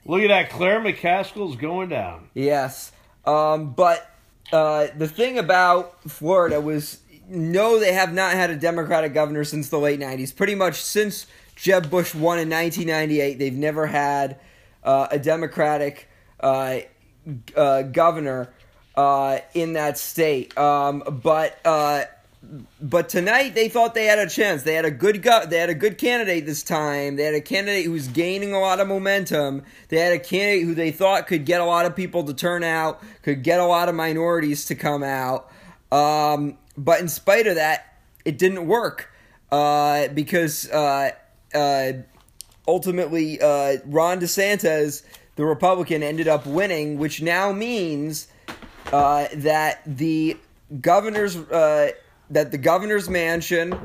Speaker 11: Look at that, Claire McCaskill's going down.
Speaker 2: Yes. Um, but uh, the thing about Florida was no, they have not had a Democratic governor since the late 90s. Pretty much since Jeb Bush won in 1998, they've never had uh, a Democratic uh, uh, governor uh, in that state. Um, but uh, but tonight they thought they had a chance. They had a good go- they had a good candidate this time. They had a candidate who was gaining a lot of momentum. They had a candidate who they thought could get a lot of people to turn out, could get a lot of minorities to come out. Um, but in spite of that, it didn't work uh, because uh, uh, ultimately uh, Ron DeSantis, the Republican, ended up winning, which now means uh, that the governor's uh, that the governor's mansion,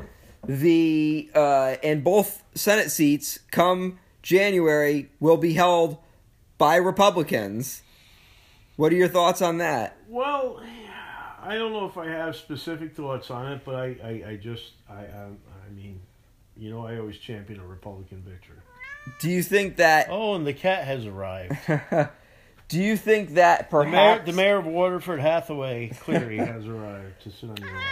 Speaker 2: the uh, and both Senate seats come January will be held by Republicans. What are your thoughts on that?
Speaker 11: Well, I don't know if I have specific thoughts on it, but I, I, I just, I, I, I mean, you know, I always champion a Republican victory.
Speaker 2: Do you think that?
Speaker 11: Oh, and the cat has arrived.
Speaker 2: Do you think that
Speaker 11: The mayor,
Speaker 2: perhaps?
Speaker 11: the mayor of Waterford, Hathaway Cleary, has arrived to sit on your lap.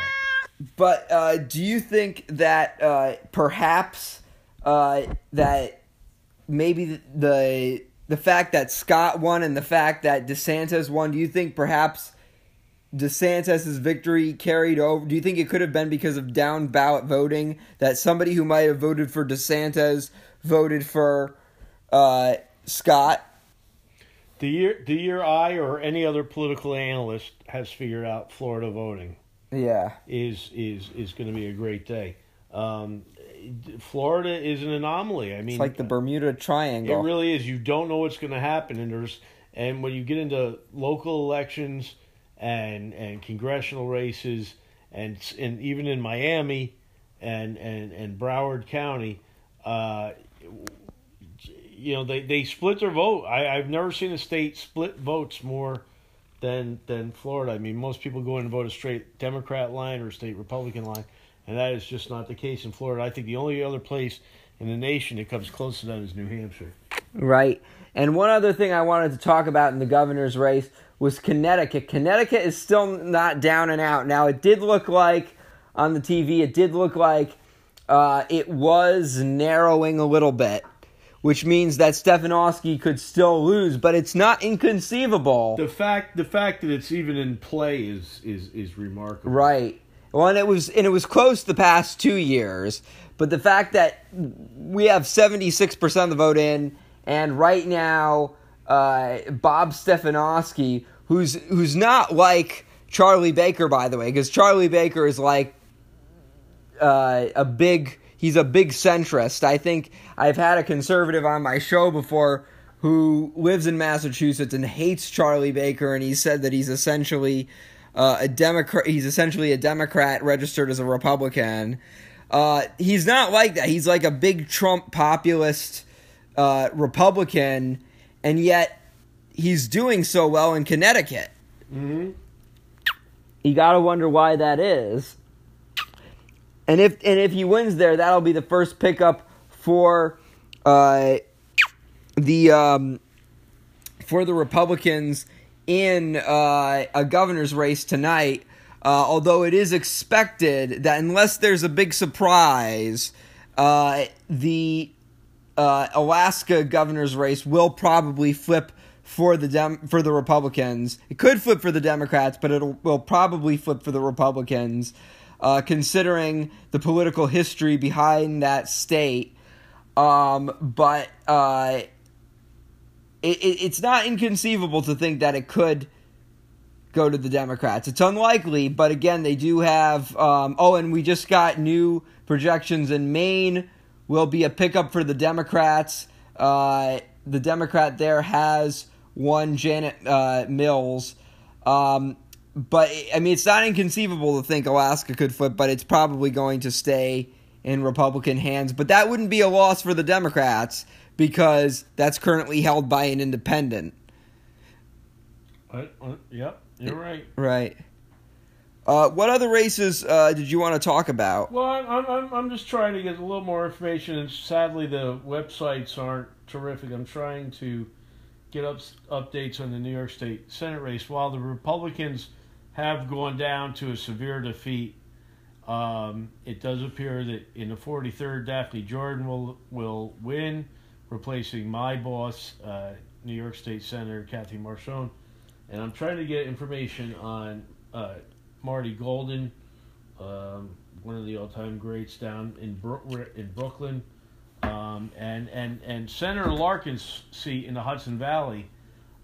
Speaker 2: But uh, do you think that uh, perhaps uh, that maybe the the fact that Scott won and the fact that DeSantis won, do you think perhaps DeSantis' victory carried over? Do you think it could have been because of down ballot voting that somebody who might have voted for DeSantis voted for uh, Scott?
Speaker 11: The year, the year I or any other political analyst has figured out Florida voting
Speaker 2: Yeah.
Speaker 11: is is is going to be a great day. Um, Florida is an anomaly. I mean,
Speaker 2: It's like the Bermuda Triangle.
Speaker 11: It really is. You don't know what's going to happen, and there's and when you get into local elections and and congressional races, and and even in Miami and and and Broward County, uh, you know they they split their vote. I, I've never seen a state split votes more than than Florida. I mean, most people go in and vote a straight Democrat line or a state Republican line, and that is just not the case in Florida. I think the only other place in the nation that comes close to that is New Hampshire.
Speaker 2: Right. And one other thing I wanted to talk about in the governor's race was Connecticut. Connecticut is still not down and out. Now, it did look like on the TV, it did look like uh, it was narrowing a little bit, which means that Stefanowski could still lose, but it's not inconceivable.
Speaker 11: The fact the fact that it's even in play is is is remarkable.
Speaker 2: Right. Well, and it was and it was close the past two years, but the fact that we have seventy six percent of the vote in, and right now uh, Bob Stefanowski, who's who's not like Charlie Baker, by the way, because Charlie Baker is like uh, a big he's a big centrist. I think I've had a conservative on my show before who lives in Massachusetts and hates Charlie Baker, and he said that he's essentially uh, a Democrat. He's essentially a Democrat registered as a Republican. Uh, he's not like that. He's like a big Trump populist uh, Republican, and yet he's doing so well in Connecticut.
Speaker 11: Mm-hmm.
Speaker 2: You gotta wonder why that is. And if and if he wins there, that'll be the first pickup for uh, the um, for the Republicans in uh, a governor's race tonight. Uh, although it is expected that unless there's a big surprise, uh, the uh, Alaska governor's race will probably flip for the Dem- for the Republicans. It could flip for the Democrats, but it will probably flip for the Republicans uh, considering the political history behind that state. Um, but uh, it, it, it's not inconceivable to think that it could go to the Democrats. It's unlikely, but again, they do have. Um, oh, and we just got new projections in Maine. Will be a pickup for the Democrats. Uh, the Democrat there has one Janet uh, Mills. Um, but I mean, it's not inconceivable to think Alaska could flip, but it's probably going to stay in Republican hands. But that wouldn't be a loss for the Democrats because that's currently held by an independent.
Speaker 11: Uh, uh, yep, you're right.
Speaker 2: Right. Uh, what other races uh, did you want to talk about?
Speaker 11: Well, I'm, I'm, I'm just trying to get a little more information, and sadly, the websites aren't terrific. I'm trying to get up, updates on the New York State Senate race. While the Republicans have gone down to a severe defeat. Um, it does appear that in the 43rd, Daphne Jordan will will win, replacing my boss, uh, New York State Senator Kathy Marchione. And I'm trying to get information on uh, Marty Golden, um, one of the all-time greats down in Bro- in Brooklyn, um, and and and Senator Larkin's seat in the Hudson Valley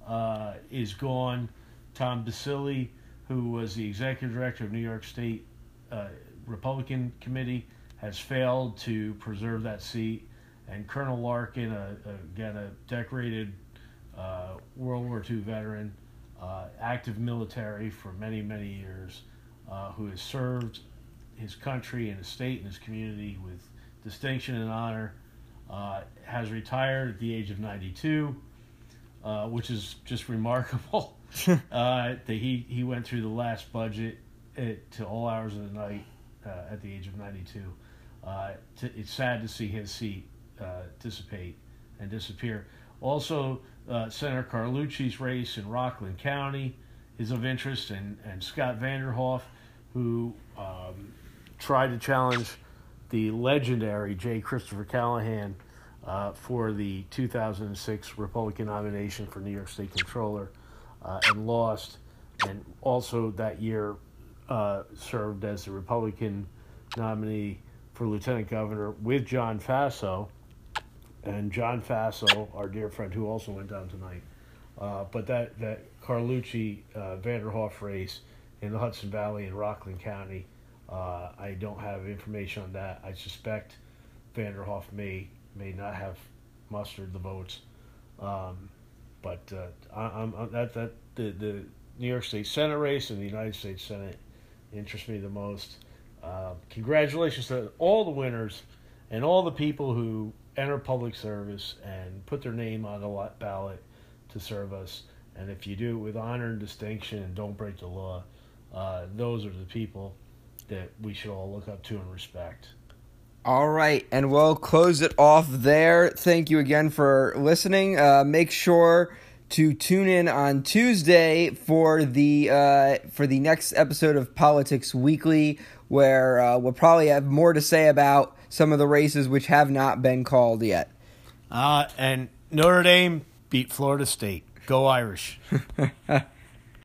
Speaker 11: uh, is gone. Tom DeCilli who was the executive director of New York State uh, Republican Committee, has failed to preserve that seat. And Colonel Larkin, a, a, again a decorated uh, World War II veteran, uh, active military for many, many years, uh, who has served his country and his state and his community with distinction and honor, uh, has retired at the age of 92, uh, which is just remarkable. uh, that he, he went through the last budget at, to all hours of the night uh, at the age of 92. Uh, to, it's sad to see his seat uh, dissipate and disappear. Also, uh, Senator Carlucci's race in Rockland County is of interest, and, and Scott Vanderhoef, who um, tried to challenge the legendary J. Christopher Callaghan uh, for the 2006 Republican nomination for New York State Controller uh, and lost, and also that year uh, served as the Republican nominee for lieutenant governor with John Faso. And John Faso, our dear friend, who also went down tonight. Uh, but that, that Carlucci uh, Vanderhoef race in the Hudson Valley in Rockland County, uh, I don't have information on that. I suspect Vanderhoef may may not have mustered the votes. Um, but uh, I, am that that the the New York State Senate race and the United States Senate interest me the most. Uh, congratulations to all the winners and all the people who enter public service and put their name on the ballot to serve us. And if you do it with honor and distinction and don't break the law, uh, those are the people that we should all look up to and respect.
Speaker 2: All right, and we'll close it off there. Thank you again for listening. Uh, make sure to tune in on Tuesday for the uh, for the next episode of Politics Weekly, where uh, we'll probably have more to say about some of the races which have not been called yet.
Speaker 11: Uh, and Notre Dame beat Florida State. Go Irish.